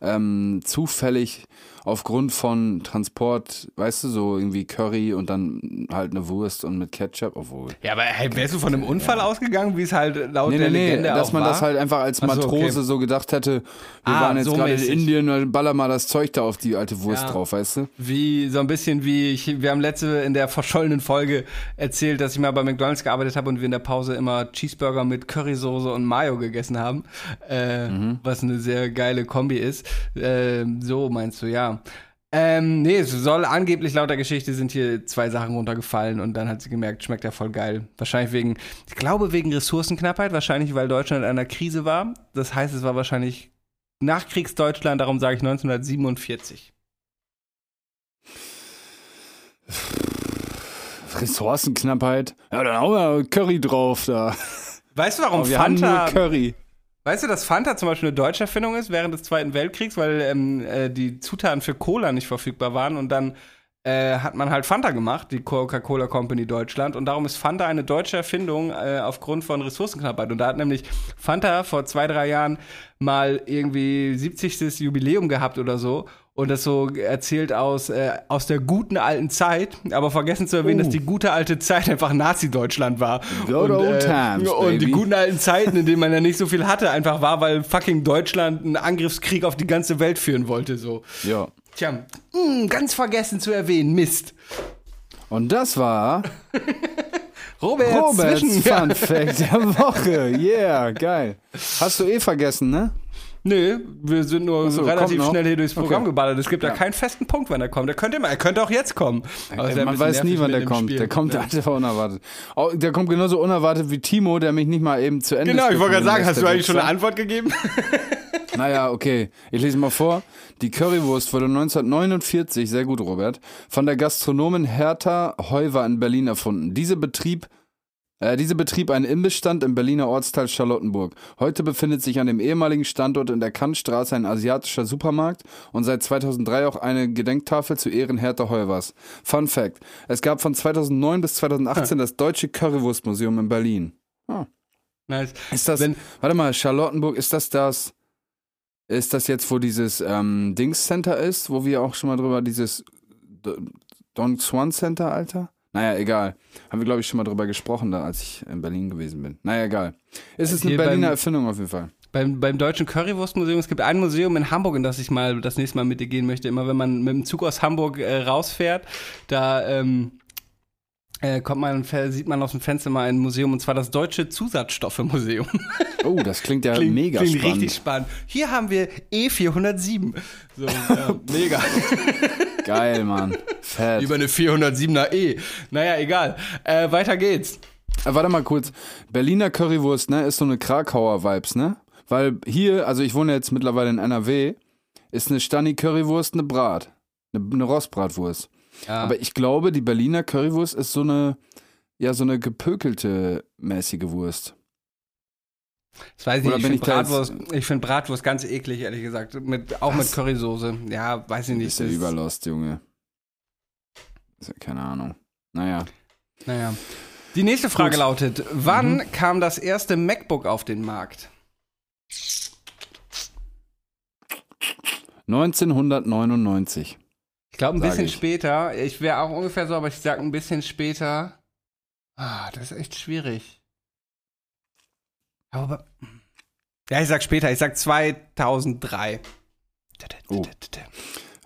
ähm, zufällig aufgrund von Transport, weißt du, so irgendwie Curry und dann halt eine Wurst und mit Ketchup, obwohl. Ja, aber hey, wärst du von einem Unfall ausgegangen, wie es halt laut Nee, der nee, nee, Legende dass auch man war? das halt einfach als Ach so, Matrose okay. so gedacht hätte, wir Ah, waren jetzt so gerade in. Indien, und baller mal das Zeug da auf die alte Wurst Ja. drauf, weißt du? Wie, so ein bisschen wie, ich, wir haben letzte in der verschollenen Folge erzählt, dass ich mal bei McDonalds gearbeitet habe und wir in der Pause immer Cheeseburger mit Currysoße und Mayo gegessen haben, äh, Mhm. was eine sehr geile Kombi ist. Äh, so meinst du, ja. Ähm, nee, es soll angeblich laut der Geschichte sind hier zwei Sachen runtergefallen und dann hat sie gemerkt, schmeckt ja voll geil. Wahrscheinlich wegen, ich glaube wegen Ressourcenknappheit, wahrscheinlich weil Deutschland in einer Krise war. Das heißt, es war wahrscheinlich Nachkriegsdeutschland, darum sage ich 1947. Ressourcenknappheit. Ja, dann hauen wir Curry drauf da. Weißt du, warum Aber wir haben nur Fanta Curry. Weißt du, dass Fanta zum Beispiel eine deutsche Erfindung ist während des Zweiten Weltkriegs, weil ähm, äh, die Zutaten für Cola nicht verfügbar waren und dann äh, hat man halt Fanta gemacht, die Coca-Cola Company Deutschland und darum ist Fanta eine deutsche Erfindung äh, aufgrund von Ressourcenknappheit und da hat nämlich Fanta vor zwei, drei Jahren mal irgendwie 70. Jubiläum gehabt oder so und das so erzählt aus, äh, aus der guten alten Zeit, aber vergessen zu erwähnen, Oh. dass die gute alte Zeit einfach Nazi-Deutschland war. Good und, old times, und die guten alten Zeiten, in denen man ja nicht so viel hatte, einfach war, weil fucking Deutschland einen Angriffskrieg auf die ganze Welt führen wollte. So. Ja. Tja, mh, ganz vergessen zu erwähnen, Mist. Und das war (laughs) Robert, Roberts zwischen. Fun Fact der Woche. Yeah, geil. Hast du eh vergessen, ne? Nö, wir sind nur so, relativ schnell hier durchs Programm Okay. geballert. Es gibt da keinen festen Punkt, wann er kommt. Der könnte immer, er könnte auch jetzt kommen. Wär ein Man weiß nie, wann der kommt. Spiel. Der kommt Ja. einfach unerwartet. Auch, der kommt genauso unerwartet wie Timo, der mich nicht mal eben zu Ende Genau, ich wollte gerade sagen, hast du eigentlich schon eine. Antwort gegeben? (laughs) Naja, okay. Ich lese mal vor. Die Currywurst wurde 1949, sehr gut, Robert, von der Gastronomin Hertha Heuwer in Berlin erfunden. Diese Betrieb, äh, diese betrieb einen Imbissstand im Berliner Ortsteil Charlottenburg. Heute befindet sich an dem ehemaligen Standort in der Kantstraße ein asiatischer Supermarkt und seit 2003 auch eine Gedenktafel zu Ehren Hertha Heuwers. Fun Fact: Es gab von 2009 bis 2018 das Deutsche Currywurstmuseum in Berlin. nice. Ist das, Wenn- warte mal, Charlottenburg, ist das das, ist das jetzt, wo dieses ähm, Dings Center ist, wo wir auch schon mal drüber, dieses Don Swan Center, Alter? Naja, egal. Haben wir, glaube ich, schon mal drüber gesprochen, da, als ich in Berlin gewesen bin. Naja, egal. Ist es eine Hier Berliner beim- Erfindung auf jeden Fall. Beim, beim Deutschen Currywurstmuseum, es gibt ein Museum in Hamburg, in das ich mal das nächste Mal mit dir gehen möchte. Immer wenn man mit dem Zug aus Hamburg äh, rausfährt, da ähm, äh, kommt man, sieht man aus dem Fenster mal ein Museum und zwar das Deutsche Zusatzstoffe-Museum. (laughs) Oh, das klingt ja Klingt- mega klingt spannend. richtig spannend. Hier haben wir E407. So, ja, (laughs) mega. Geil, Mann. Fett. Über eine 407er E. Naja, egal. Äh, weiter geht's. Äh, warte mal kurz. Berliner Currywurst, ne, ist so eine Krakauer Vibes, ne? Weil hier, also ich wohne jetzt mittlerweile in NRW, ist eine Stani Currywurst eine Brat. Eine, eine Rostbratwurst. Ja. Aber ich glaube, die Berliner Currywurst ist so eine, ja, so eine gepökelte mäßige Wurst. Das weiß ich Oder nicht. Ich finde Bratwurst, ich find Bratwurst ganz eklig, ehrlich gesagt. Mit, auch mit Currysoße. Ja, weiß ich nicht. Ist ja überlost, Junge. Ja keine Ahnung. Naja. Naja. Die nächste Frage Gut. lautet: Wann kam das erste MacBook auf den Markt? 1999. Ich glaube, ein bisschen ich. später. Ich wäre auch ungefähr so, aber ich sage ein bisschen später. Ah, das ist echt schwierig. Aber. Ja, ich sag später. Ich sag 2003. Oh.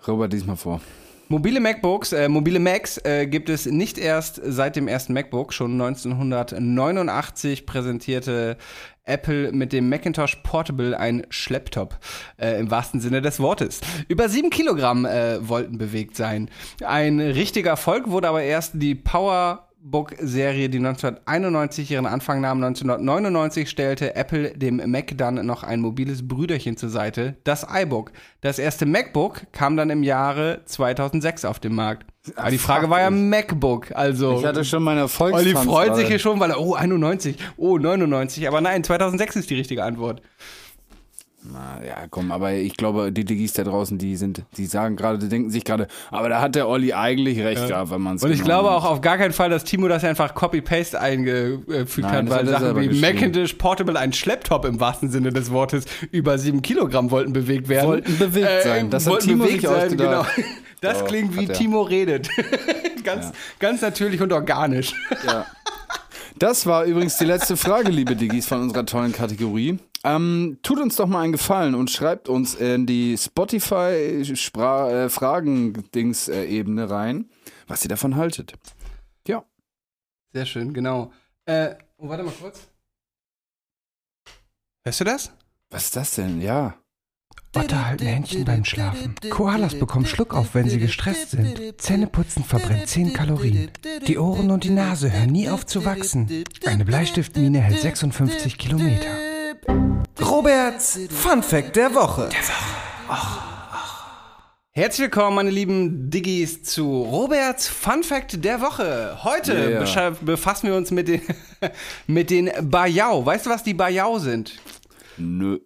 Robert, diesmal vor. Mobile MacBooks, äh, mobile Macs äh, gibt es nicht erst seit dem ersten MacBook. Schon 1989 präsentierte Apple mit dem Macintosh Portable ein Schlepptop, äh, im wahrsten Sinne des Wortes. Über sieben Kilogramm äh, wollten bewegt sein. Ein richtiger Erfolg wurde aber erst die PowerBook-Serie, die 1991 ihren Anfang nahm. 1999 stellte Apple dem Mac dann noch ein mobiles Brüderchen zur Seite, das iBook. Das erste MacBook kam dann im Jahre 2006 auf den Markt. Aber die Frage war ja MacBook, also. Ich hatte schon meine Volkstanz. Olli freut sich hier schon, weil er, oh, 91, oh, 99. Aber nein, 2006 ist die richtige Antwort. Na, ja, komm, aber ich glaube, die Diggis da draußen, die sind, die sagen gerade, die denken sich gerade, aber da hat der Olli eigentlich recht gehabt, wenn man es Und ich glaube auch auf gar keinen Fall, dass Timo das einfach Copy-Paste eingefügt Nein, hat, weil Sachen wie. Macintosh Portable, ein Schlepptop im wahrsten Sinne des Wortes, über sieben Kilogramm wollten bewegt werden. Äh, Wollten bewegt sein. Das hat Timo bewegt sein. Genau. (laughs) Das Doch, klingt wie. Timo redet. (laughs) ganz, ganz natürlich und organisch. Ja. Das war übrigens die letzte Frage, liebe Diggis, von unserer tollen Kategorie. Ähm, tut uns doch mal einen Gefallen und schreibt uns in die Spotify-Fragen-Dings-Ebene rein, was ihr davon haltet. Ja. Sehr schön, genau. Äh, oh, warte mal kurz. Hörst du das? Was ist das denn? Ja. Otter halten Händchen beim Schlafen. Koalas bekommen Schluckauf, wenn sie gestresst sind. Zähneputzen verbrennt 10 Kalorien. Die Ohren und die Nase hören nie auf zu wachsen. Eine Bleistiftmine hält 56 Kilometer. Roberts Fun Fact der Woche. Herzlich willkommen, meine lieben Diggis, zu Roberts Fun Fact der Woche. Heute Yeah. befassen wir uns mit den, (laughs) mit den Bayau. Weißt du, was die Bayau sind? Nö.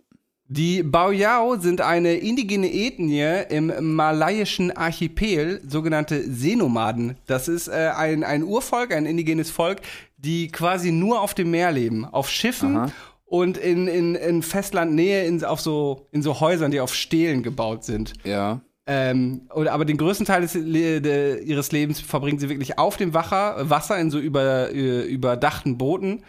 Die Baoyao sind eine indigene Ethnie im malayischen Archipel, sogenannte Seenomaden. Das ist äh, ein, ein Urvolk, ein indigenes Volk, die quasi nur auf dem Meer leben, auf Schiffen Aha. Und in, in, in Festlandnähe in, auf so, in so Häusern, die auf Stelen gebaut sind. Ja. Ähm, oder, aber den größten Teil des, de, ihres Lebens verbringen sie wirklich auf dem Wacher, Wasser in so über, äh, überdachten Booten.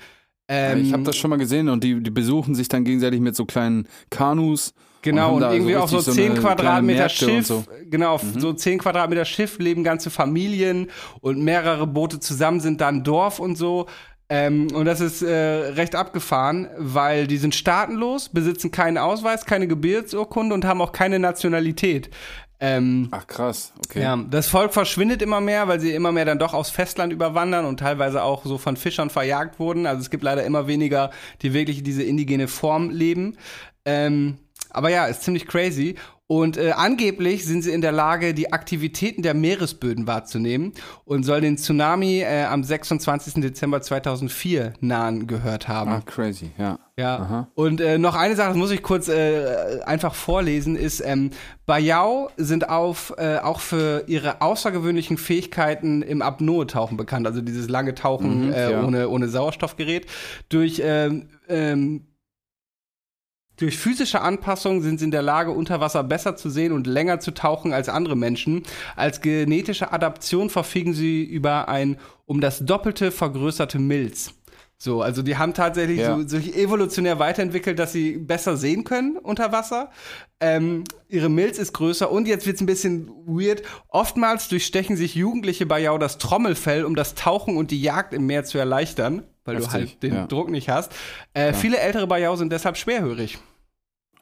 Ähm, ich habe das schon mal gesehen und die, die besuchen sich dann gegenseitig mit so kleinen Kanus. Genau, und da irgendwie auf so richtig 10 eine kleine Quadratmeter und Schiff, So. Mhm. genau, auf so 10 Quadratmeter Schiff leben ganze Familien und mehrere Boote zusammen sind dann Dorf und so. Ähm, und das ist äh, recht abgefahren, weil die sind staatenlos, besitzen keinen Ausweis, keine Gebirgsurkunde und haben auch keine Nationalität. Ähm, Ach krass, okay. ja, das Volk verschwindet immer mehr, weil sie immer mehr dann doch aufs Festland überwandern und teilweise auch so von Fischern verjagt wurden. Also es gibt leider immer weniger, die wirklich diese indigene Form leben. Ähm, aber ja, ist ziemlich crazy. Und äh, angeblich sind sie in der Lage, die Aktivitäten der Meeresböden wahrzunehmen und soll den Tsunami äh, am 26. Dezember 2004 nahen gehört haben. Ah, crazy, ja. Ja. Aha. Und äh, noch eine Sache, das muss ich kurz äh, einfach vorlesen, ist, ähm, Bayau sind auf, äh, auch für ihre außergewöhnlichen Fähigkeiten im Apnoe-Tauchen bekannt, also dieses lange Tauchen Mhm, äh, ja. ohne, ohne Sauerstoffgerät. Durch, ähm, ähm, durch physische Anpassungen sind sie in der Lage, unter Wasser besser zu sehen und länger zu tauchen als andere Menschen. Als genetische Adaption verfügen sie über ein um das Doppelte vergrößerte Milz. So, also die haben tatsächlich Ja. so, sich evolutionär weiterentwickelt, dass sie besser sehen können unter Wasser. Ähm, ihre Milz ist größer und jetzt wird's ein bisschen weird. Oftmals durchstechen sich Jugendliche Bayau das Trommelfell, um das Tauchen und die Jagd im Meer zu erleichtern, weil du Heftig, halt den ja. Druck nicht hast. Äh, Viele ältere Bayau sind deshalb schwerhörig.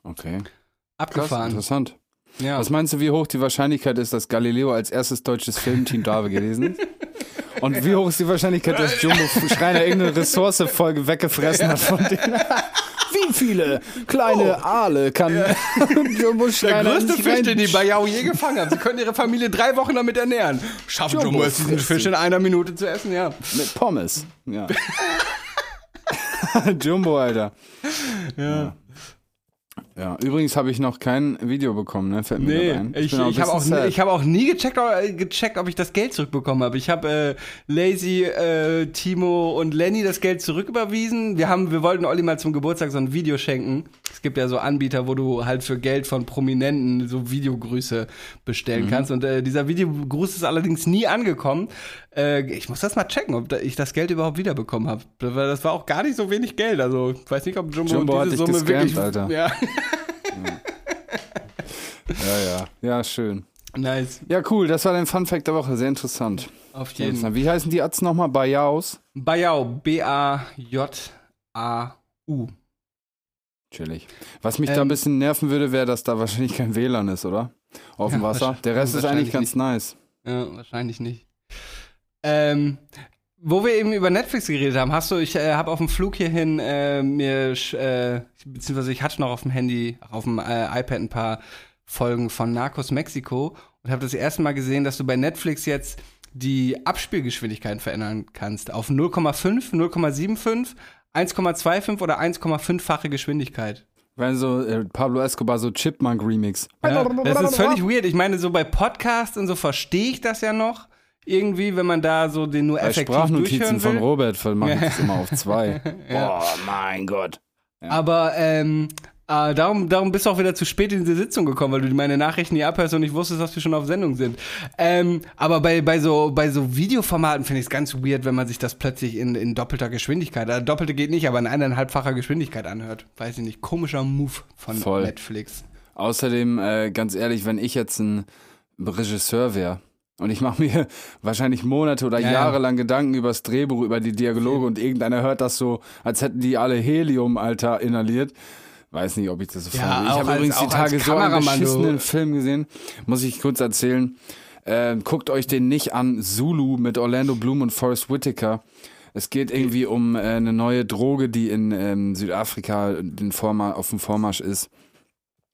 Okay. Krass, Abgefahren. interessant. Ja. Was meinst du, wie hoch die Wahrscheinlichkeit ist, dass Galileo als erstes deutsches Filmteam da gewesen ist? (laughs) Und wie hoch ist die Wahrscheinlichkeit, dass Jumbo Schreiner irgendeine Ressource-Folge weggefressen hat von denen? (laughs) Wie viele kleine Aale kann Jumbo (laughs) Der Schreiner größte nicht Fisch, den die Bayau je gefangen haben. Sie können ihre Familie drei Wochen damit ernähren. Schaffen Jumbo Jumbo es, diesen Fisch in einer Minute zu essen, ja. Mit Pommes. Ja. (laughs) (laughs) Jumbo, Alter. Ja. Ja, übrigens habe ich noch kein Video bekommen, ne? Fällt Nee, ich, ich, ein habe auch, sad. ich hab auch nie gecheckt, äh, gecheckt, ob ich das Geld zurückbekommen habe. Ich habe äh, Lazy, äh, Timo und Lenny das Geld zurücküberwiesen. Wir, haben, wir wollten Olli mal zum Geburtstag so ein Video schenken. Es gibt ja so Anbieter, wo du halt für Geld von Prominenten so Videogrüße bestellen kannst. Und äh, dieser Videogruß ist allerdings nie angekommen. Äh, ich muss das mal checken, ob da, ich das Geld überhaupt wiederbekommen habe. Das war, das war auch gar nicht so wenig Geld. Also ich weiß nicht, ob Jumbo, Jumbo diese Summe gescammt, wirklich... Alter. Ja, (laughs) Ja, ja. Ja, schön. nice. Ja, cool. Das war dein Fun Fact der Woche. Sehr interessant. Auf jeden interessant. Wie heißen die Atzen nochmal? Bayaus? Bayau, B-A-J-A-U. Chillig. Was mich da ein Ähm, bisschen nerven würde, wäre, dass da wahrscheinlich kein WLAN ist, oder? Auf dem Ja, Wasser. wahrscheinlich- Der Rest ist eigentlich ganz nice. Ja, wahrscheinlich nicht. Ähm, wo wir eben über Netflix geredet haben, hast du, ich äh, habe auf dem Flug hierhin äh, mir, äh, beziehungsweise ich hatte noch auf dem Handy, auf dem äh, iPad ein paar Folgen von Narcos Mexiko und habe das erste Mal gesehen, dass du bei Netflix jetzt die Abspielgeschwindigkeit verändern kannst auf 0,5, 0,75, 1,25 oder 1,5-fache Geschwindigkeit. Weil so äh, Pablo Escobar so Chipmunk Remix. Ja, das ist völlig weird. Ich meine, so bei Podcasts und so verstehe ich das ja noch. Irgendwie, wenn man da so den nur Bei effektiv Sprachnotizen durchhören von. Robert mache ich das immer auf zwei. (laughs) Boah, mein Gott. Aber ähm, äh, darum, darum bist du auch wieder zu spät in diese Sitzung gekommen, weil du meine Nachrichten nie abhörst und ich wusstest, dass wir schon auf Sendung sind. Ähm, aber bei, bei, so, bei so Videoformaten finde ich es ganz weird, wenn man sich das plötzlich in, in doppelter Geschwindigkeit, äh, doppelte geht nicht, aber in eineinhalbfacher Geschwindigkeit anhört. Weiß ich nicht. Komischer Move von Voll. Netflix. Außerdem, äh, ganz ehrlich, wenn ich jetzt ein Regisseur wäre und ich mache (laughs) mir wahrscheinlich Monate oder Ja, ja. Jahre lang Gedanken über das Drehbuch, über die Dialoge und irgendeiner hört das so, als hätten die alle Helium, Alter, inhaliert. Weiß nicht, ob ich das so Ja, fand. Ich habe übrigens die Tage so einen beschissenen Film gesehen. Muss ich kurz erzählen. Äh, guckt euch den nicht an. Zulu mit Orlando Bloom und Forrest Whitaker. Es geht irgendwie um äh, eine neue Droge, die in ähm, Südafrika den Vorma auf dem Vormarsch ist.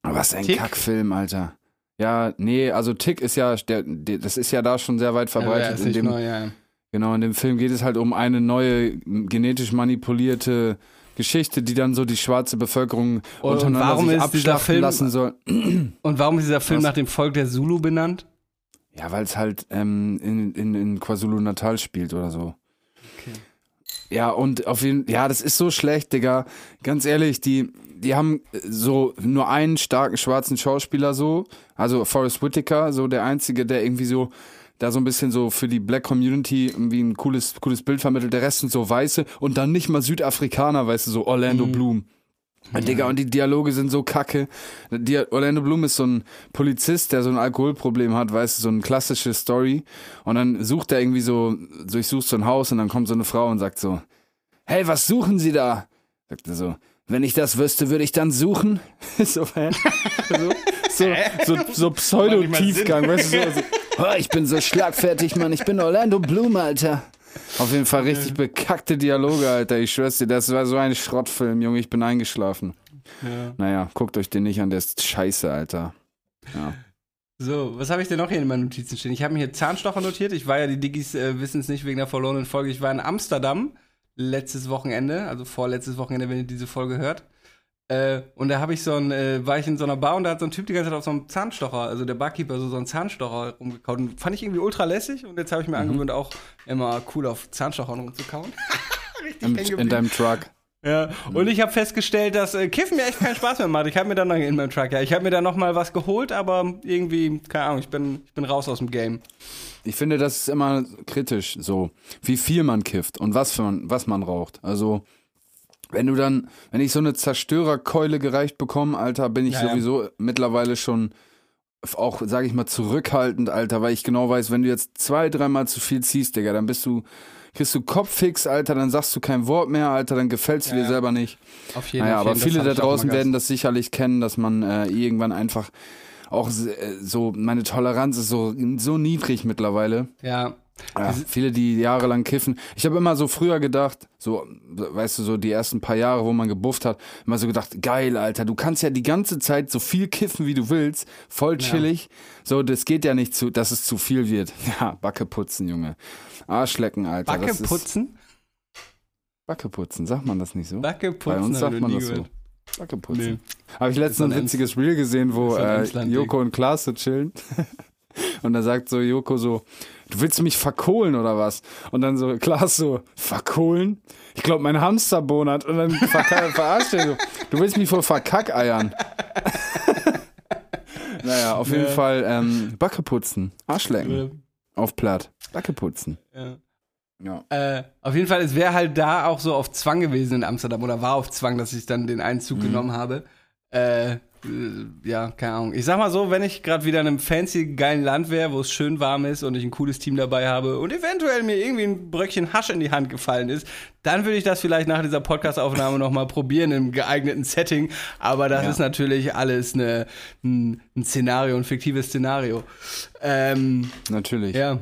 Was ein Tick? Kackfilm, Alter. Ja, nee, also Tick ist ja, der, der, das ist ja da schon sehr weit Ja, verbreitet. ist in dem, neu, ja. Genau, in dem Film geht es halt um eine neue genetisch manipulierte Geschichte, die dann so die schwarze Bevölkerung Und untereinander warum ist dieser abschlachten Film- lassen soll. (clears throat) Und warum ist dieser Film Was? nach dem Volk der Zulu benannt? Ja, weil es halt ähm, in, in, in KwaZulu-Natal spielt oder so. Ja, und auf jeden ja, das ist so schlecht, Digga. Ganz ehrlich, die, die haben so nur einen starken schwarzen Schauspieler so, also Forrest Whitaker, so der einzige, der irgendwie so da so ein bisschen so für die Black Community irgendwie ein cooles, cooles Bild vermittelt. Der Rest sind so Weiße und dann nicht mal Südafrikaner, weißt du, so Orlando Bloom. Und Digga, und die Dialoge sind so kacke. Die, Orlando Bloom ist so ein Polizist, der so ein Alkoholproblem hat, weißt du, so eine klassische Story. Und dann sucht er irgendwie so, durchsucht so ein Haus und dann kommt so eine Frau und sagt so, hey, was suchen Sie da? Sagt er so, wenn ich das wüsste, würde ich dann suchen. (laughs) so, so, so, so, so Pseudo-Tiefgang, weißt du, so, so, oh, ich bin so schlagfertig, Mann, ich bin Orlando Bloom, Alter. Auf jeden Fall richtig bekackte Dialoge, Alter. Ich schwör's dir, das war so ein Schrottfilm, Junge. Ich bin eingeschlafen. Naja, guckt euch den nicht an, der ist scheiße, Alter. Ja. So, was habe ich denn noch hier in meinen Notizen stehen? Ich habe mir hier Zahnstocher notiert. Ich war ja, die Diggis äh, wissen es nicht wegen der verlorenen Folge. Ich war in Amsterdam letztes Wochenende, also vorletztes Wochenende, wenn ihr diese Folge hört. Äh, und da habe ich so ein, äh, war ich in so einer Bar und da hat so ein Typ die ganze Zeit auf so einem Zahnstocher, also der Barkeeper, so, so einen Zahnstocher rumgekaut. Und fand ich irgendwie ultra lässig und jetzt habe ich mir angewöhnt, auch immer cool auf Zahnstochern rumzukauen. (laughs) Richtig In, in deinem Truck. Ja, und ich habe festgestellt, dass äh, Kiffen mir echt keinen Spaß mehr macht. Ich habe mir dann noch in meinem Truck, ja, ich habe mir dann noch mal was geholt, aber irgendwie, keine Ahnung, ich bin, ich bin raus aus dem Game. Ich finde, das ist immer kritisch, so wie viel man kifft und was, für man, was man raucht. Also, wenn du dann, wenn ich so eine Zerstörerkeule gereicht bekomme, Alter, bin ich Ja, ja. sowieso mittlerweile schon auch, sage ich mal, zurückhaltend, Alter, weil ich genau weiß, wenn du jetzt zwei, dreimal zu viel ziehst, Digga, dann bist du, kriegst du Kopffix, Alter, dann sagst du kein Wort mehr, Alter, dann gefällt's Ja, dir ja. selber nicht. Auf jeden Naja, auf aber viele da draußen werden das sicherlich kennen, dass man äh, irgendwann einfach auch äh, so, meine Toleranz ist so, so niedrig mittlerweile. Ja, Ja, viele, die jahrelang kiffen. Ich habe immer so früher gedacht, so, weißt du, so die ersten paar Jahre, wo man gebufft hat, immer so gedacht, geil, Alter, du kannst ja die ganze Zeit so viel kiffen, wie du willst, voll chillig. So, das geht ja nicht zu, dass es zu viel wird. (laughs) Ja, Backe putzen, Junge. Arschlecken, Alter. Backe das ist- putzen? Backe putzen, sagt man das nicht so? Backe putzen, Bei uns sagt man das so. Backe putzen. Nee. Habe ich letztens ein witziges Reel gesehen, wo äh. Joko und Klaas so chillen. (laughs) Und da sagt so Joko so, du willst mich verkohlen oder was? Und dann so Klaas so, verkohlen? Ich glaube, mein Hamster bonert. Und dann (laughs) verarscht er so, du willst mich wohl verkackeiern. (laughs) naja, auf jeden Ja. Fall ähm, Backe putzen, Arschlecken, auf platt, Backe putzen. Ja. Ja. Äh, auf jeden Fall, es wäre halt da auch so auf Zwang gewesen in Amsterdam oder war auf Zwang, dass ich dann den Einzug Mhm. genommen habe. Äh, ja, keine Ahnung. Ich sag mal so, wenn ich gerade wieder in einem fancy, geilen Land wäre, wo es schön warm ist und ich ein cooles Team dabei habe und eventuell mir irgendwie ein Bröckchen Hasch in die Hand gefallen ist, dann würde ich das vielleicht nach dieser Podcast-Aufnahme nochmal probieren im geeigneten Setting. Aber das Ja. ist natürlich alles eine, ein, ein Szenario, ein fiktives Szenario. Ähm, Natürlich. ja,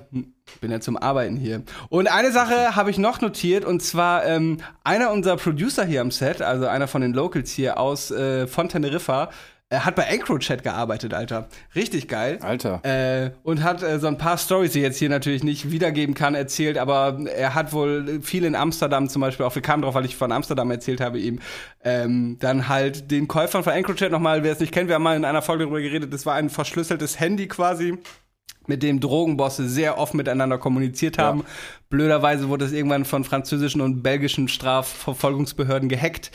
bin ja zum Arbeiten hier. Und eine Sache habe ich noch notiert, und zwar ähm, einer unserer Producer hier am Set, also einer von den Locals hier aus äh, von Teneriffa, äh, hat bei EncroChat gearbeitet, Alter. Richtig geil. Alter. Äh, und hat äh, so ein paar Stories, die ich jetzt hier natürlich nicht wiedergeben kann, erzählt, aber er hat wohl viel in Amsterdam zum Beispiel, auch wir kamen drauf, weil ich von Amsterdam erzählt habe ihm, ähm, dann halt den Käufern von EncroChat nochmal, wer es nicht kennt, wir haben mal in einer Folge darüber geredet, das war ein verschlüsseltes Handy quasi mit dem Drogenbosse sehr oft miteinander kommuniziert haben. Blöderweise wurde es irgendwann von französischen und belgischen Strafverfolgungsbehörden gehackt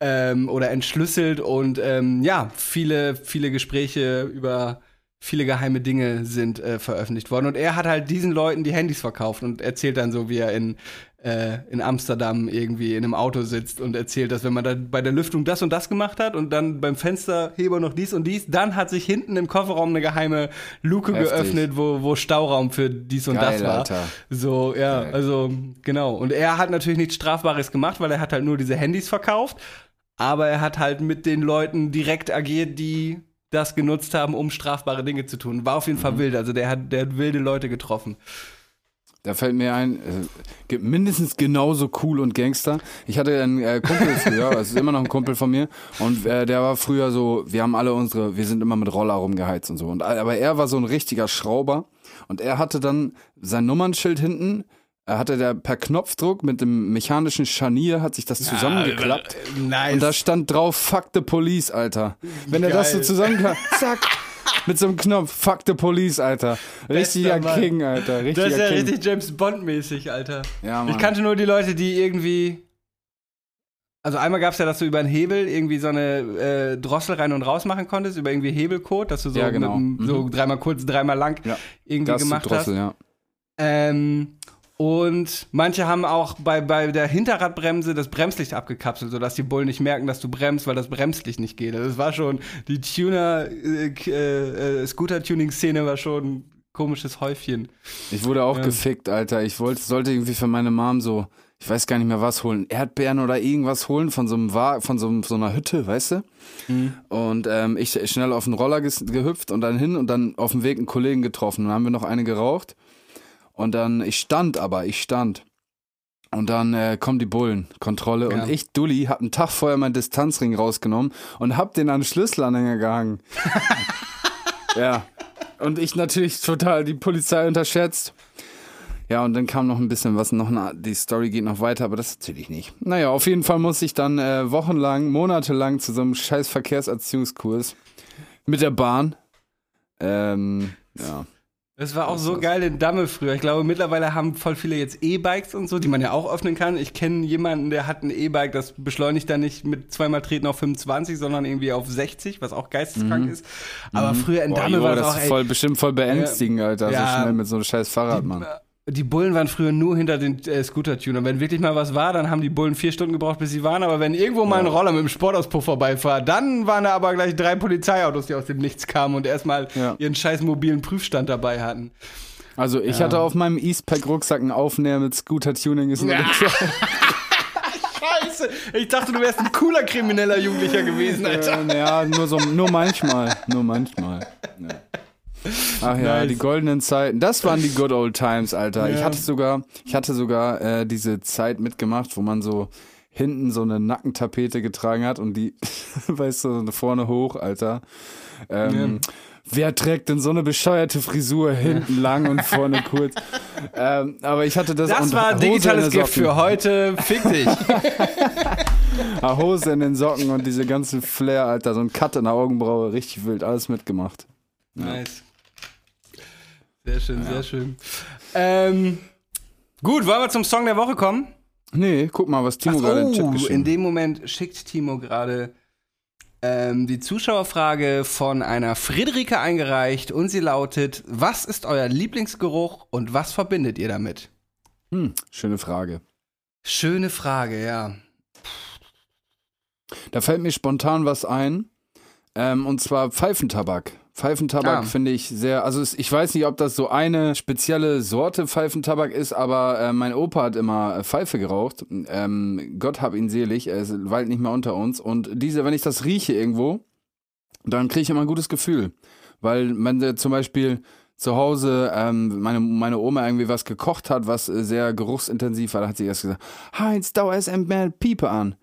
ähm, oder entschlüsselt und ähm, ja, viele, viele Gespräche über viele geheime Dinge sind äh, veröffentlicht worden. Und er hat halt diesen Leuten die Handys verkauft und erzählt dann so, wie er in, äh, in Amsterdam irgendwie in einem Auto sitzt und erzählt, dass wenn man da bei der Lüftung das und das gemacht hat und dann beim Fensterheber noch dies und dies, dann hat sich hinten im Kofferraum eine geheime Luke Heftig. geöffnet, wo, wo Stauraum für dies und Geil, das war. Alter. So, ja, Geil. also genau. Und er hat natürlich nichts Strafbares gemacht, weil er hat halt nur diese Handys verkauft. Aber er hat halt mit den Leuten direkt agiert, die das genutzt haben, um strafbare Dinge zu tun. War auf jeden Mhm. Fall wild. Also der hat, der hat wilde Leute getroffen. Da fällt mir ein, äh, mindestens genauso cool und Gangster. Ich hatte einen äh, Kumpel (laughs) früher, es ist immer noch ein Kumpel von mir, und äh, der war früher so, wir haben alle unsere, wir sind immer mit Roller rumgeheizt und so. Und, aber er war so ein richtiger Schrauber und er hatte dann sein Nummernschild hinten, er hatte der per Knopfdruck mit dem mechanischen Scharnier hat sich das zusammengeklappt. Nice. Und da stand drauf, fuck the police, Alter. Wenn er das so Geil. zusammenklappt, (laughs) zack, mit so einem Knopf, fuck the police, Alter. Richtiger. King, Alter. Richtiger das ist ja King. richtig James Bond-mäßig, Alter. Ja, Mann. Ich kannte nur die Leute, die irgendwie. Also einmal gab es ja, dass du über einen Hebel irgendwie so eine äh, Drossel rein und raus machen konntest, über irgendwie Hebelcode, dass du so, Ja, genau. mit, so Mhm. dreimal kurz, dreimal lang Ja. irgendwie das gemacht Drossel, hast. ja. Ähm, und manche haben auch bei, bei der Hinterradbremse das Bremslicht abgekapselt, sodass die Bullen nicht merken, dass du bremst, weil das Bremslicht nicht geht. Also es war schon, die Tuner, äh, äh, äh, Scooter-Tuning-Szene war schon ein komisches Häufchen. Ich wurde auch Ja. gefickt, Alter. Ich wollte, sollte irgendwie für meine Mom so, ich weiß gar nicht mehr was holen, Erdbeeren oder irgendwas holen von so einem Wa von so, so einer Hütte, weißt du? Mhm. Und ähm, ich schnell auf den Roller gehüpft und dann hin und dann auf dem Weg einen Kollegen getroffen. Dann haben wir noch eine geraucht. Und dann, ich stand aber, ich stand. Und dann äh, kommen die Bullen, Kontrolle. Ja. Und ich, Dulli, hab einen Tag vorher meinen Distanzring rausgenommen und hab den an den Schlüsselanhänger gehangen. (laughs) ja. Und ich natürlich total die Polizei unterschätzt. Ja, und dann kam noch ein bisschen was, noch eine, die Story geht noch weiter, aber das erzähle ich nicht. Naja, auf jeden Fall muss ich dann äh, wochenlang, monatelang zu so einem scheiß Verkehrserziehungskurs mit der Bahn. Ähm, ja. Das war auch so geil in Damme früher. Ich glaube, mittlerweile haben voll viele jetzt E-Bikes und so, die man ja auch öffnen kann. Ich kenne jemanden, der hat ein E-Bike, das beschleunigt dann nicht mit zweimal Treten auf 25, sondern irgendwie auf 60, was auch geisteskrank ist. Aber früher in Mhm. Boah, Damme Jo, war das das auch, ey, voll, bestimmt voll beängstigend, Alter. Ja. So schnell mit so einem scheiß Fahrrad, Mann. Die Bullen waren früher nur hinter den äh, Scooter-Tunern. Wenn wirklich mal was war, dann haben die Bullen vier Stunden gebraucht, bis sie waren. Aber wenn irgendwo mal ein Roller mit dem Sportauspuff vorbeifahr, dann waren da aber gleich drei Polizeiautos, die aus dem Nichts kamen und erstmal Ja. ihren scheiß mobilen Prüfstand dabei hatten. Also ich hatte auf meinem Eastpack-Rucksack einen Aufnäher mit Scooter-Tuning. Ist Ja. (laughs) Scheiße! Ich dachte, du wärst ein cooler krimineller Jugendlicher gewesen, Alter. Äh, ja, nur, so, nur manchmal. Nur manchmal. Ja. Ach ja, Nice. die goldenen Zeiten. Das waren die good old times, Alter. Ich Ja. hatte sogar, ich hatte sogar äh, diese Zeit mitgemacht, wo man so hinten so eine Nackentapete getragen hat und die, (laughs) weißt du, so vorne hoch, Alter. Ähm, Wer trägt denn so eine bescheuerte Frisur hinten lang und vorne (laughs) kurz? ähm, aber ich hatte das Das war Hose digitales Gift für heute. Fick dich. (laughs) Ah, Hose in den Socken und diese ganze Flair, Alter, so ein Cut in der Augenbraue, richtig wild, alles mitgemacht. Nice. Sehr schön, sehr schön. Ähm, gut, wollen wir zum Song der Woche kommen? Nee, guck mal, was Timo gerade in den Chat oh, geschrieben in dem Moment schickt Timo gerade ähm, die Zuschauerfrage von einer Friederike eingereicht und sie lautet: Was ist euer Lieblingsgeruch und was verbindet ihr damit? Hm, schöne Frage. Schöne Frage, ja. Da fällt mir spontan was ein. Ähm, und zwar Pfeifentabak. Pfeifentabak Ah. finde ich sehr, also es, ich weiß nicht, ob das so eine spezielle Sorte Pfeifentabak ist, aber äh, mein Opa hat immer äh, Pfeife geraucht. Ähm, Gott hab ihn selig, er ist weit nicht mehr unter uns. Und diese, wenn ich das rieche irgendwo, dann kriege ich immer ein gutes Gefühl. Weil man äh, zum Beispiel zu Hause ähm, meine, meine Oma irgendwie was gekocht hat, was äh, sehr geruchsintensiv war, da hat sie erst gesagt, Heinz, dauer es eine Piepe an.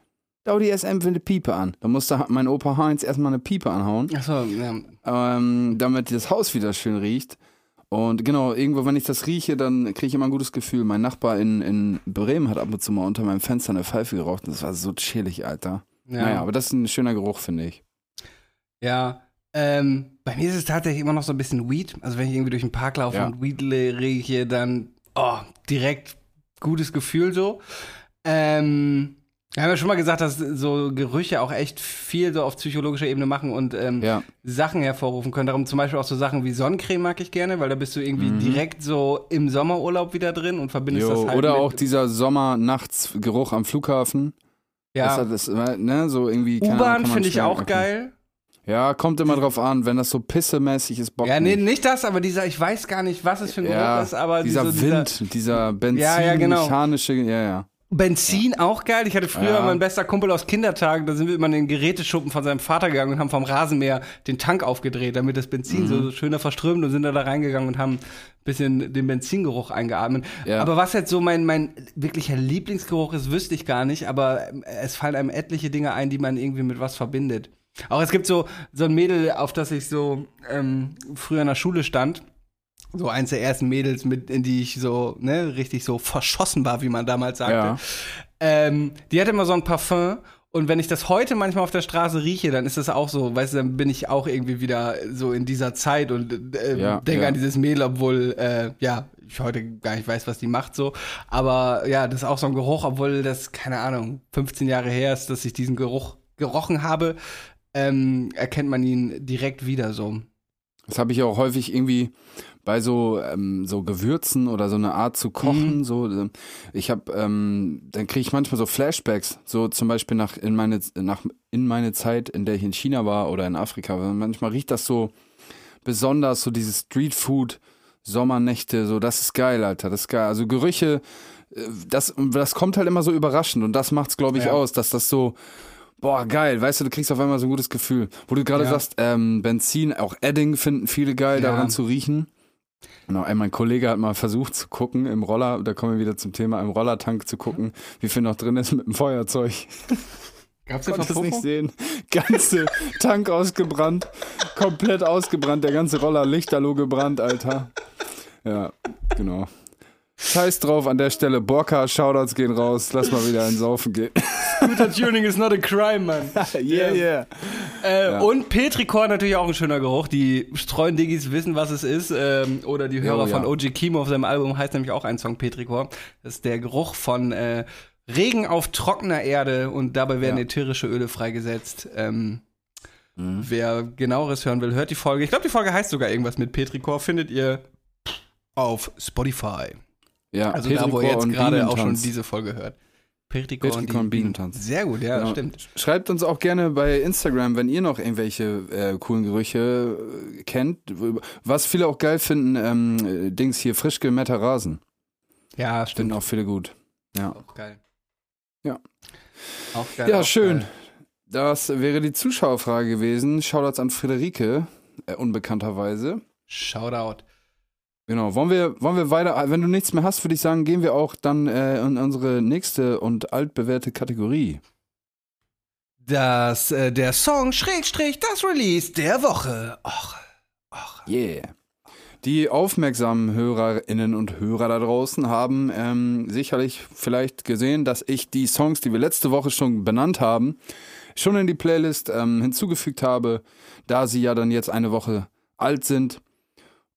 Dau die SM will eine Piepe an. Da musste mein Opa Heinz erstmal eine Piepe anhauen, Achso, ja. ähm, damit das Haus wieder schön riecht. Und genau, irgendwo, wenn ich das rieche, dann kriege ich immer ein gutes Gefühl. Mein Nachbar in, in Bremen hat ab und zu mal unter meinem Fenster eine Pfeife geraucht und das war so chillig, Alter. ja. Naja, aber das ist ein schöner Geruch, finde ich. Ja, ähm, bei mir ist es tatsächlich immer noch so ein bisschen Weed. Also wenn ich irgendwie durch den Park laufe Ja. und Weed rieche, dann oh, direkt gutes Gefühl so. Ähm, wir haben ja schon mal gesagt, dass so Gerüche auch echt viel so auf psychologischer Ebene machen und ähm, Ja. Sachen hervorrufen können. Darum zum Beispiel auch so Sachen wie Sonnencreme mag ich gerne, weil da bist du irgendwie Mhm. direkt so im Sommerurlaub wieder drin und verbindest Jo, das halt oder mit, auch dieser Sommer-Nachts-Geruch am Flughafen. Das ja. hat das, ne, so irgendwie. U-Bahn finde ich auch erkennen. geil. Ja, kommt immer drauf an, wenn das so pissemäßig ist, Bock Ja, nee, nicht. nicht das, aber dieser, ich weiß gar nicht, was es für ein Geruch Ja, ist, aber dieser diese- Wind, dieser Benzin, Ja, ja, genau. mechanische, ja, ja. Benzin auch geil. Ich hatte früher Ja. mein bester Kumpel aus Kindertagen, da sind wir immer in den Geräteschuppen von seinem Vater gegangen und haben vom Rasenmäher den Tank aufgedreht, damit das Benzin Mhm. so schöner verströmt und sind da, da reingegangen und haben ein bisschen den Benzingeruch eingeatmet. Ja. Aber was jetzt so mein, mein wirklicher Lieblingsgeruch ist, wüsste ich gar nicht, aber ähm, es fallen einem etliche Dinge ein, die man irgendwie mit was verbindet. Auch es gibt so, so ein Mädel, auf das ich so ähm, früher in der Schule stand. So eins der ersten Mädels, mit, in die ich so, ne, richtig so verschossen war, wie man damals sagte. Ja. Ähm, die hat immer so ein Parfum. Und wenn ich das heute manchmal auf der Straße rieche, dann ist das auch so, weißt du, dann bin ich auch irgendwie wieder so in dieser Zeit und äh, Ja, denke ja. an dieses Mädel, obwohl, äh, ja, ich heute gar nicht weiß, was die macht so. Aber ja, das ist auch so ein Geruch, obwohl das, keine Ahnung, 15 Jahre her ist, dass ich diesen Geruch gerochen habe, ähm, erkennt man ihn direkt wieder so. Das habe ich auch häufig irgendwie bei so, ähm, so Gewürzen oder so eine Art zu kochen. So, ähm, ich habe, ähm, dann kriege ich manchmal so Flashbacks, so zum Beispiel nach in meine, nach in meine Zeit, in der ich in China war oder in Afrika. Manchmal riecht das so besonders, so dieses Streetfood, Sommernächte, so das ist geil, Alter, das ist geil. Also Gerüche, äh, das, das kommt halt immer so überraschend und das macht's, glaube ich, Ja. aus, dass das so Boah, geil, weißt du, du kriegst auf einmal so ein gutes Gefühl. Wo du gerade Ja. sagst, ähm, Benzin, auch Edding finden viele geil, Ja. daran zu riechen. Genau, mein Kollege hat mal versucht zu gucken im Roller, da kommen wir wieder zum Thema, im Rollertank zu gucken, wie viel noch drin ist mit dem Feuerzeug. (laughs) Gab's Konnte es nicht sehen. Ganze Tank ausgebrannt, komplett ausgebrannt, der ganze Roller Lichterloh gebrannt, Alter. Ja, genau. Scheiß drauf an der Stelle. Borka, Shoutouts gehen raus. Lass mal wieder ein Saufen gehen. Guter Tuning is not a crime, Mann. (laughs) yeah, yeah. Äh, Ja. Und Petrichor natürlich auch ein schöner Geruch. Die Streuen-Diggis wissen, was es ist. Ähm, oder die Hörer Jo, ja. von OG Kimo auf seinem Album heißt nämlich auch ein Song Petrichor. Das ist der Geruch von äh, Regen auf trockener Erde und dabei werden Ja. ätherische Öle freigesetzt. Ähm, Mhm. Wer genaueres hören will, hört die Folge. Ich glaube, die Folge heißt sogar irgendwas mit Petrichor. Findet ihr auf Spotify. Ja, Also da, wo ihr jetzt gerade auch schon diese Folge hört. Petrichor, Petrichor und Bienentanz. Sehr gut, ja, Genau. stimmt. Schreibt uns auch gerne bei Instagram, wenn ihr noch irgendwelche äh, coolen Gerüche äh, kennt. Was viele auch geil finden, ähm, äh, Dings hier, frisch gemähter Rasen. Ja, Finden stimmt. auch viele gut. Ja, Auch geil. Ja. Auch geil. ja auch schön. Geil. Das wäre die Zuschauerfrage gewesen. Shoutouts an Friederike, äh, unbekannterweise. Shoutout. Genau, wollen wir, wollen wir weiter, wenn du nichts mehr hast, würde ich sagen, gehen wir auch dann äh, in unsere nächste und altbewährte Kategorie. Das, äh, der Song Schrägstrich, das Release der Woche. Och, och. Yeah. Die aufmerksamen Hörerinnen und Hörer da draußen haben ähm, sicherlich vielleicht gesehen, dass ich die Songs, die wir letzte Woche schon benannt haben, schon in die Playlist ähm, hinzugefügt habe, da sie ja dann jetzt eine Woche alt sind.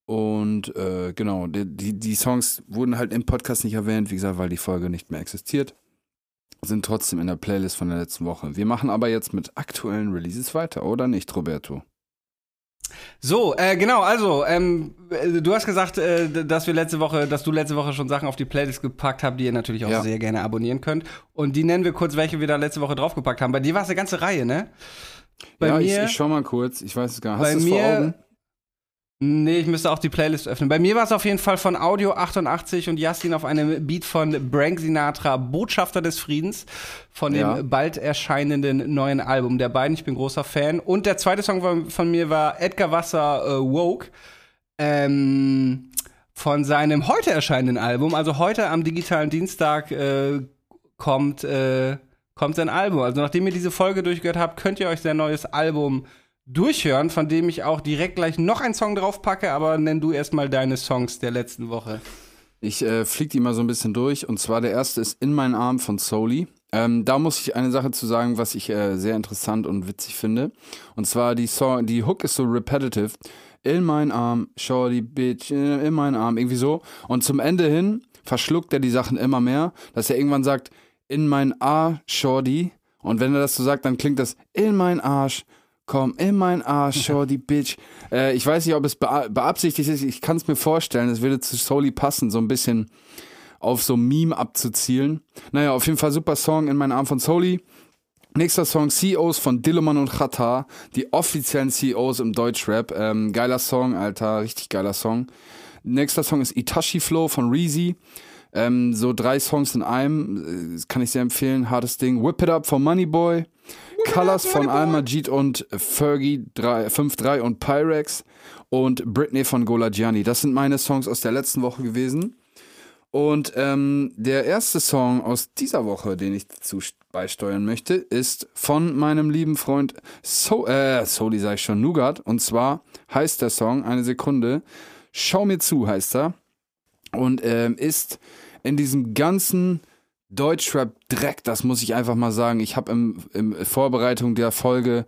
Und äh, genau, die, die, Songs wurden halt im Podcast nicht erwähnt, wie gesagt, weil die Folge nicht mehr existiert. Sind trotzdem in der Playlist von der letzten Woche. Wir machen aber jetzt mit aktuellen Releases weiter, oder nicht, Roberto? So, äh, genau, also, ähm, äh, du hast gesagt, äh, dass wir letzte Woche, dass du letzte Woche schon Sachen auf die Playlist gepackt habt, die ihr natürlich auch Ja. sehr gerne abonnieren könnt. Und die nennen wir kurz, welche wir da letzte Woche draufgepackt haben. Bei dir war es eine ganze Reihe, ne? Bei ja, mir, ich, ich schau mal kurz. Ich weiß es gar nicht. Hast du es vor Augen? Nee, ich müsste auch die Playlist öffnen. Bei mir war es auf jeden Fall von Audio 88 und Yassin auf einem Beat von Brank Sinatra, Botschafter des Friedens, von dem Ja. bald erscheinenden neuen Album der beiden. Ich bin großer Fan. Und der zweite Song von, von mir war Edgar Wasser äh, Woke. Ähm, von seinem heute erscheinenden Album. Also heute am digitalen Dienstag äh, kommt, äh, kommt sein Album. Also nachdem ihr diese Folge durchgehört habt, könnt ihr euch sein neues Album durchhören, von dem ich auch direkt gleich noch einen Song drauf packe, aber nenn du erstmal deine Songs der letzten Woche. Ich äh, flieg die mal so ein bisschen durch. Und zwar der erste ist In meinen Arm von Soli. Ähm, da muss ich eine Sache zu sagen, was ich äh, sehr interessant und witzig finde. Und zwar die Song, die Hook ist so repetitive. In meinen Arm, shorty bitch, in in meinen Arm, irgendwie so. Und zum Ende hin verschluckt er die Sachen immer mehr, dass er irgendwann sagt, in mein A, shorty. Und wenn er das so sagt, dann klingt das in mein Arsch. Komm, in mein Arsch, (laughs) shorty bitch. Äh, ich weiß nicht, ob es bea- beabsichtigt ist. Ich kann es mir vorstellen. Es würde zu Soli passen, so ein bisschen auf so ein Meme abzuzielen. Naja, auf jeden Fall super Song in meinen Arm von Soli. Nächster Song CEOs von Dillemann und Chata, die offiziellen CEOs im Deutschrap. Ähm, geiler Song, Alter, richtig geiler Song. Nächster Song ist Itachi Flow von Reezy. Ähm, so drei Songs in einem, äh, kann ich sehr empfehlen. Hartes Ding. Whip It Up von Moneyboy. Colors von Al Majid und Fergie 3 5-3 und Pyrex. Und Britney von Gola Gianni. Das sind meine Songs aus der letzten Woche gewesen. Und ähm, der erste Song aus dieser Woche, den ich dazu beisteuern möchte, ist von meinem lieben Freund so äh, Soli sag ich schon, Nougat. Und zwar heißt der Song, eine Sekunde, Schau mir zu heißt er. Und ähm, ist in diesem ganzen Deutschrap-Dreck, das muss ich einfach mal sagen. Ich habe im, im Vorbereitung der Folge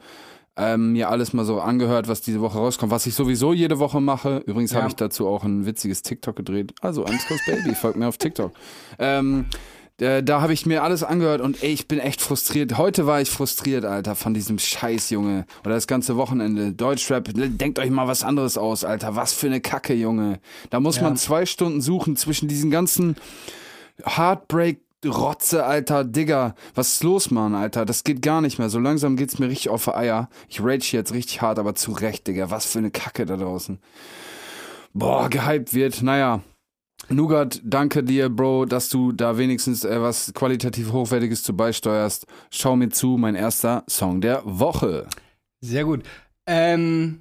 ähm, mir alles mal so angehört, was diese Woche rauskommt, was ich sowieso jede Woche mache. Übrigens Ja. habe ich dazu auch ein witziges TikTok gedreht. Also, Close Baby, folgt mir auf TikTok. Ähm, äh, da habe ich mir alles angehört und ey, ich bin echt frustriert. Heute war ich frustriert, Alter, von diesem Scheiß, Junge. Oder das ganze Wochenende. Deutschrap, denkt euch mal was anderes aus, Alter. Was für eine Kacke, Junge. Da muss Ja. man zwei Stunden suchen zwischen diesen ganzen Heartbreak Rotze, Alter, Digga, was ist los, Mann, Alter? Das geht gar nicht mehr. So langsam geht's mir richtig auf die Eier. Ich rage jetzt richtig hart, aber zu Recht, Digga. Was für eine Kacke da draußen. Boah, gehypt wird. Naja. Nougat, danke dir, Bro, dass du da wenigstens äh, was qualitativ Hochwertiges zu beisteuerst. Schau mir zu, mein erster Song der Woche. Sehr gut. Ähm,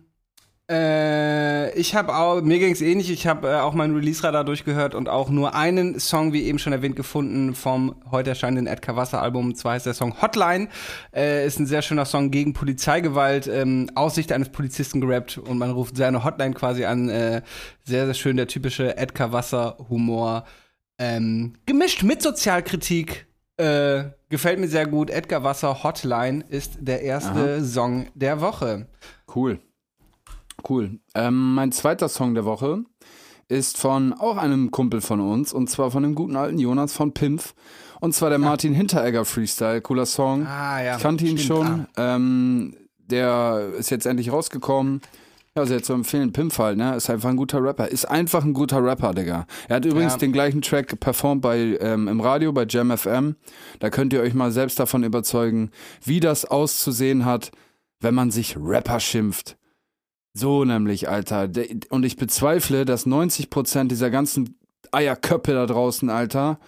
äh, ich habe auch, mir ging es ähnlich, ich habe äh, auch meinen Release-Radar durchgehört und auch nur einen Song, wie eben schon erwähnt, gefunden vom heute erscheinenden Edgar Wasser Album. Und zwar heißt der Song Hotline. Äh, ist ein sehr schöner Song gegen Polizeigewalt, ähm, aus Sicht eines Polizisten gerappt und man ruft seine Hotline quasi an. Äh, sehr, sehr schön, der typische Edgar Wasser Humor. Ähm, gemischt mit Sozialkritik. Äh, gefällt mir sehr gut. Edgar Wasser Hotline ist der erste Song der Woche. Cool. Cool. Ähm, mein zweiter Song der Woche ist von auch einem Kumpel von uns und zwar von dem guten alten Jonas von Pimpf. Und zwar der Martin Hinteregger Freestyle. Cooler Song. Ah, ja. Ich kannte ihn schon. Ähm, der ist jetzt endlich rausgekommen. Ja, sehr zu empfehlen. Pimpf halt, ne? Ist einfach ein guter Rapper. Ist einfach ein guter Rapper, Digga. Er hat übrigens Ja. den gleichen Track performt bei, ähm, im Radio bei Jam FM. Da könnt ihr euch mal selbst davon überzeugen, wie das auszusehen hat, wenn man sich Rapper schimpft. So nämlich, Alter. Und ich bezweifle, dass 90% dieser ganzen Eierköpfe da draußen, Alter,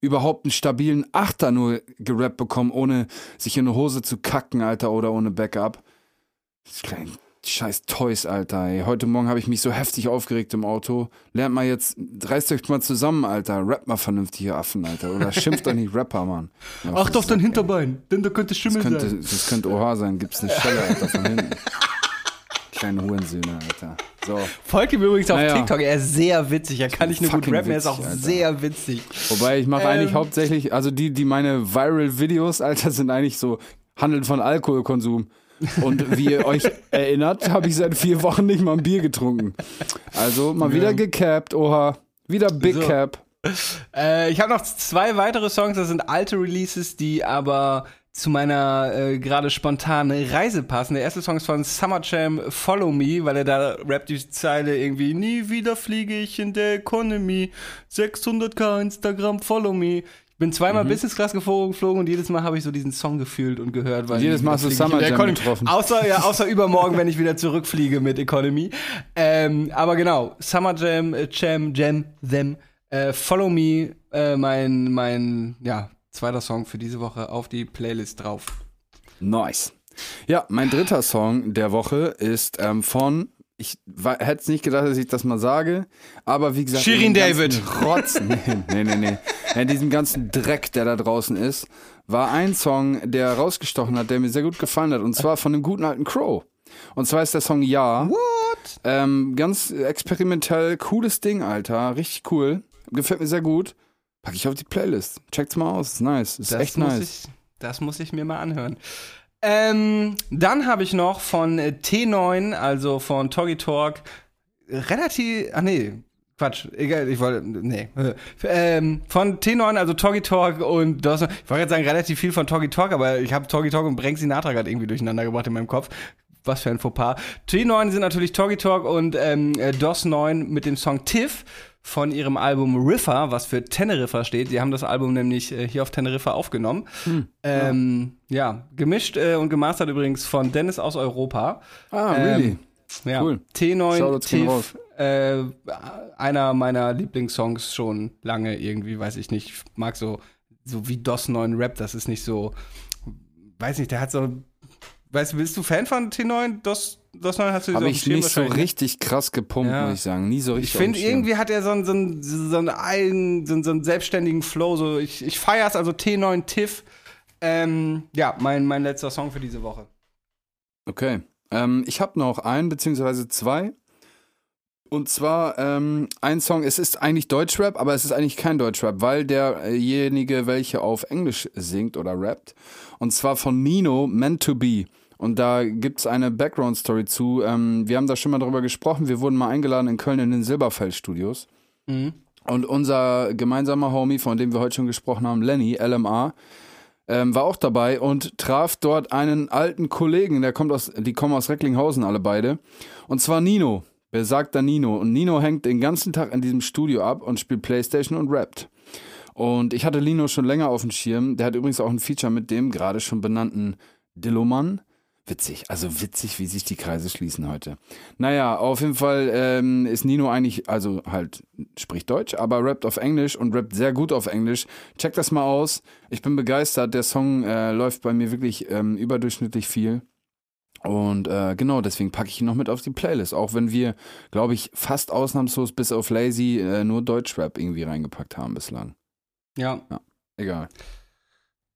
überhaupt einen stabilen Achter nur gerappt bekommen, ohne sich in eine Hose zu kacken, Alter, oder ohne Backup. Das kleine Scheiß Toys, Alter. Ey. Heute Morgen habe ich mich so heftig aufgeregt im Auto. Lernt mal jetzt, reißt euch mal zusammen, Alter. Rappt mal vernünftig, ihr Affen, Alter. Oder schimpft doch nicht Rapper, Mann. Acht auf dein. Hinterbein, denn da könnte Schimmel Das könnte, sein. das könnte OH sein. Gibt's eine Schelle, Alter, von hinten. (laughs) Kleine Hurensöhne, Alter. So. Folgt ihm übrigens auf Naja. TikTok, er ist sehr witzig. Er kann nicht nur gut rappen, er ist auch witzig, Alter. sehr witzig. Wobei ich mache Ähm. eigentlich hauptsächlich, also die, die meine Viral-Videos, Alter, sind eigentlich so Handeln von Alkoholkonsum. Und wie ihr euch (laughs) erinnert, habe ich seit vier Wochen nicht mal ein Bier getrunken. Also mal wieder gecapped, oha. Wieder Big So. Cap. Äh, ich habe noch zwei weitere Songs, das sind alte Releases, die aber zu meiner äh, gerade spontanen Reise passen. Der erste Song ist von Summer Jam, Follow Me, weil er da rappt die Zeile irgendwie, nie wieder fliege ich in der Economy, 600k Instagram, Follow Me. Ich bin zweimal Mhm. Business Class geflogen, und jedes Mal habe ich so diesen Song gefühlt und gehört. Weil Jedes Mal hast du Summer Jam getroffen. Außer, ja, außer (laughs) übermorgen, wenn ich wieder zurückfliege mit Economy. Ähm, aber genau, Summer Jam, äh, Jam, Jam, Them, äh, Follow Me, äh, mein, mein, ja, zweiter Song für diese Woche auf die Playlist drauf. Nice. Ja, mein dritter Song der Woche ist ähm, von, ich hätte es nicht gedacht, dass ich das mal sage, aber wie gesagt. Shirin David. Rotz, (laughs) nee, nee, nee, nee. In diesem ganzen Dreck, der da draußen ist, war ein Song, der rausgestochen hat, der mir sehr gut gefallen hat, und zwar von dem guten alten Crow. Und zwar ist der Song Ja. What? Ähm, ganz experimentell, cooles Ding, Alter. Richtig cool. Gefällt mir sehr gut. Pack ich auf die Playlist. Checkt's mal aus. Ist nice. Ist Das echt muss nice. Ich, das muss ich mir mal anhören. Ähm, dann habe ich noch von äh, T9, also von Toggy Talk, relativ, ach nee, Quatsch, egal, ich wollte, nee. Ähm, von T9, also Toggy Talk und Dawson, ich wollte jetzt sagen relativ viel von Toggy Talk, aber ich habe Toggy Talk und Brank Sinatra gerade irgendwie durcheinander gebracht in meinem Kopf. Was für ein Fauxpas. T9 sind natürlich Toggy Talk und ähm, äh, DOS 9 mit dem Song Tiff von ihrem Album Riffa, was für Teneriffa steht. Die haben das Album nämlich äh, hier auf Teneriffa aufgenommen. ähm, ja. gemischt äh, und gemastert übrigens von Dennis aus Europa. Ah, Ähm, really? Ja, Cool. T9 Shoutouts gehen raus. Tiff, äh, einer meiner Lieblingssongs schon lange irgendwie, weiß ich nicht, ich mag so so wie DOS 9 Rap, das ist nicht so weiß nicht, der hat so weißt du, bist du Fan von T9 DOS DOS 9 hast du Habe ich Schirm nicht so ne? richtig krass gepumpt, Ja. muss ich sagen. Nie so richtig. Ich finde, irgendwie hat er so einen, so einen, so einen, eigen, so einen, so einen selbstständigen Flow. So, ich ich feiere es, also T9 Tiff. Ähm, ja, mein, mein letzter Song für diese Woche. Okay. Ähm, ich habe noch einen, beziehungsweise zwei. Und zwar ähm, ein Song, es ist eigentlich Deutschrap, aber es ist eigentlich kein Deutschrap, weil derjenige, welcher auf Englisch singt oder rappt, und zwar von Nino, Meant to Be. Und da gibt's eine Background-Story zu. Ähm, wir haben da schon mal drüber gesprochen. Wir wurden mal eingeladen in Köln in den Silberfeld-Studios. Und unser gemeinsamer Homie, von dem wir heute schon gesprochen haben, Lenny, LMA, ähm, war auch dabei und traf dort einen alten Kollegen, der kommt aus, die kommen aus Recklinghausen alle beide. Und zwar Nino, besagter Nino. Und Nino hängt den ganzen Tag in diesem Studio ab und spielt Playstation und rappt. Und ich hatte Lino schon länger auf dem Schirm. Der hat übrigens auch ein Feature mit dem gerade schon benannten Dilloman. Witzig, also witzig, wie sich die Kreise schließen heute. Naja, auf jeden Fall ähm, ist Nino eigentlich, also halt spricht Deutsch, aber rappt auf Englisch und rappt sehr gut auf Englisch. Check das mal aus. Ich bin begeistert. Der Song äh, läuft bei mir wirklich ähm, überdurchschnittlich viel. Und äh, genau, deswegen packe ich ihn noch mit auf die Playlist. Auch wenn wir, glaube ich, fast ausnahmslos bis auf Lazy äh, nur Deutschrap irgendwie reingepackt haben bislang. Ja. Egal.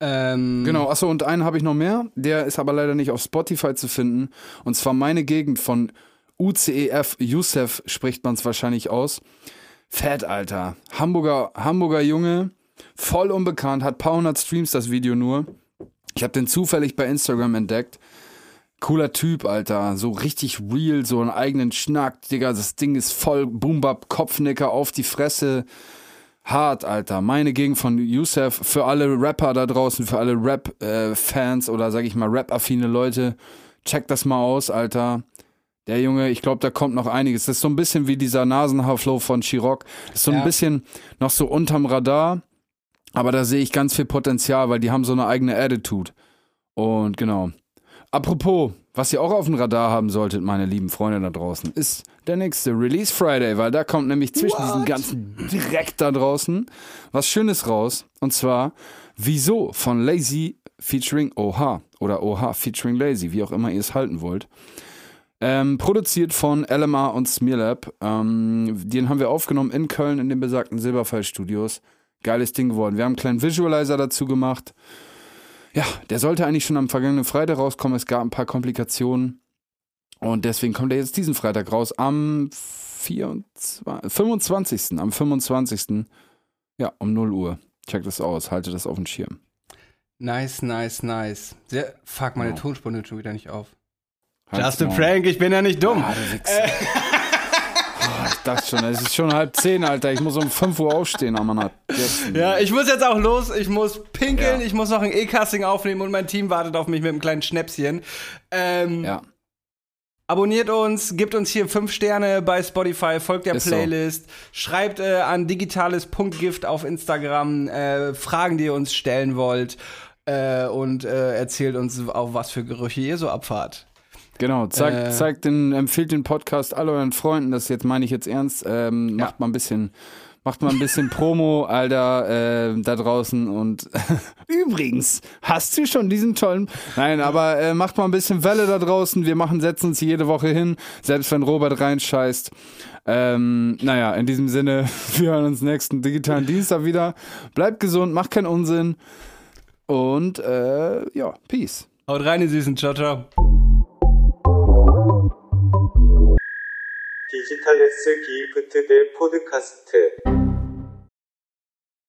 Ähm, Genau, achso, und einen habe ich noch mehr. Der ist aber leider nicht auf Spotify zu finden. Und zwar meine Gegend von UCEF, Youssef spricht man es wahrscheinlich aus. Fett, Alter. Hamburger, Hamburger Junge. Voll unbekannt, hat paar hundert Streams das Video nur. Ich habe den zufällig bei Instagram entdeckt. Cooler Typ, Alter. So richtig real, so einen eigenen Schnack, Digga. Das Ding ist voll Boombap, Kopfnicker auf die Fresse. Hart, Alter. Meine Gegend von Youssef. Für alle Rapper da draußen, für alle Rap-Fans oder sag ich mal Rap-affine Leute. Check das mal aus, Alter. Der Junge, ich glaube, da kommt noch einiges. Das ist so ein bisschen wie dieser Nasenhaarflow von Chirac. Das ist so ein Ja. bisschen noch so unterm Radar. Aber da sehe ich ganz viel Potenzial, weil die haben so eine eigene Attitude. Und genau. Apropos, was ihr auch auf dem Radar haben solltet, meine lieben Freunde da draußen, ist der nächste Release Friday, weil da kommt nämlich zwischen diesen ganzen Dreck da draußen was Schönes raus. Und zwar Wieso von Lazy featuring Oha oder Oha featuring Lazy, wie auch immer ihr es halten wollt. Ähm, produziert von LMA und Smearlab. Ähm, den haben wir aufgenommen in Köln in den besagten Silberfall Studios. Geiles Ding geworden. Wir haben einen kleinen Visualizer dazu gemacht. Ja, der sollte eigentlich schon am vergangenen Freitag rauskommen. Es gab ein paar Komplikationen. Und deswegen kommt er jetzt diesen Freitag raus. Am 24, 25. Am 25. Ja, um 0 Uhr. Checkt das aus. Haltet das auf den Schirm. Nice, nice, nice. Sehr, fuck, meine Genau. Tonspur nimmt schon wieder nicht auf. Halt's Just a prank, ich bin ja nicht dumm. Ah, (laughs) dachte schon, es ist schon halb zehn, Alter. Ich muss um 5 Uhr aufstehen, Ammanat. Jetzt. Ja, ich muss jetzt auch los. Ich muss pinkeln. Ja. Ich muss noch ein E-Casting aufnehmen und mein Team wartet auf mich mit einem kleinen Schnäpschen. Ähm, ja. Abonniert uns, gebt uns hier fünf Sterne bei Spotify, folgt der Ist so. Playlist, schreibt äh, an digitales.gift auf Instagram äh, Fragen, die ihr uns stellen wollt äh, und äh, erzählt uns auch, was für Gerüche ihr so abfahrt. Genau, zeigt, Äh. zeigt den, empfiehlt den Podcast all euren Freunden, das jetzt meine ich jetzt ernst, ähm, macht mal ein bisschen, macht mal ein bisschen Promo, Alter, äh, da draußen und (laughs) übrigens, hast du schon diesen tollen, nein, aber äh, macht mal ein bisschen Welle da draußen, wir machen, setzen uns jede Woche hin, selbst wenn Robert reinscheißt. Ähm, naja, in diesem Sinne, (laughs) wir hören uns nächsten digitalen Dienstag wieder. Bleibt gesund, macht keinen Unsinn und äh, ja, Peace. Haut rein, ihr Süßen. Ciao, ciao. 디지털레스 기프트 대 포드카스트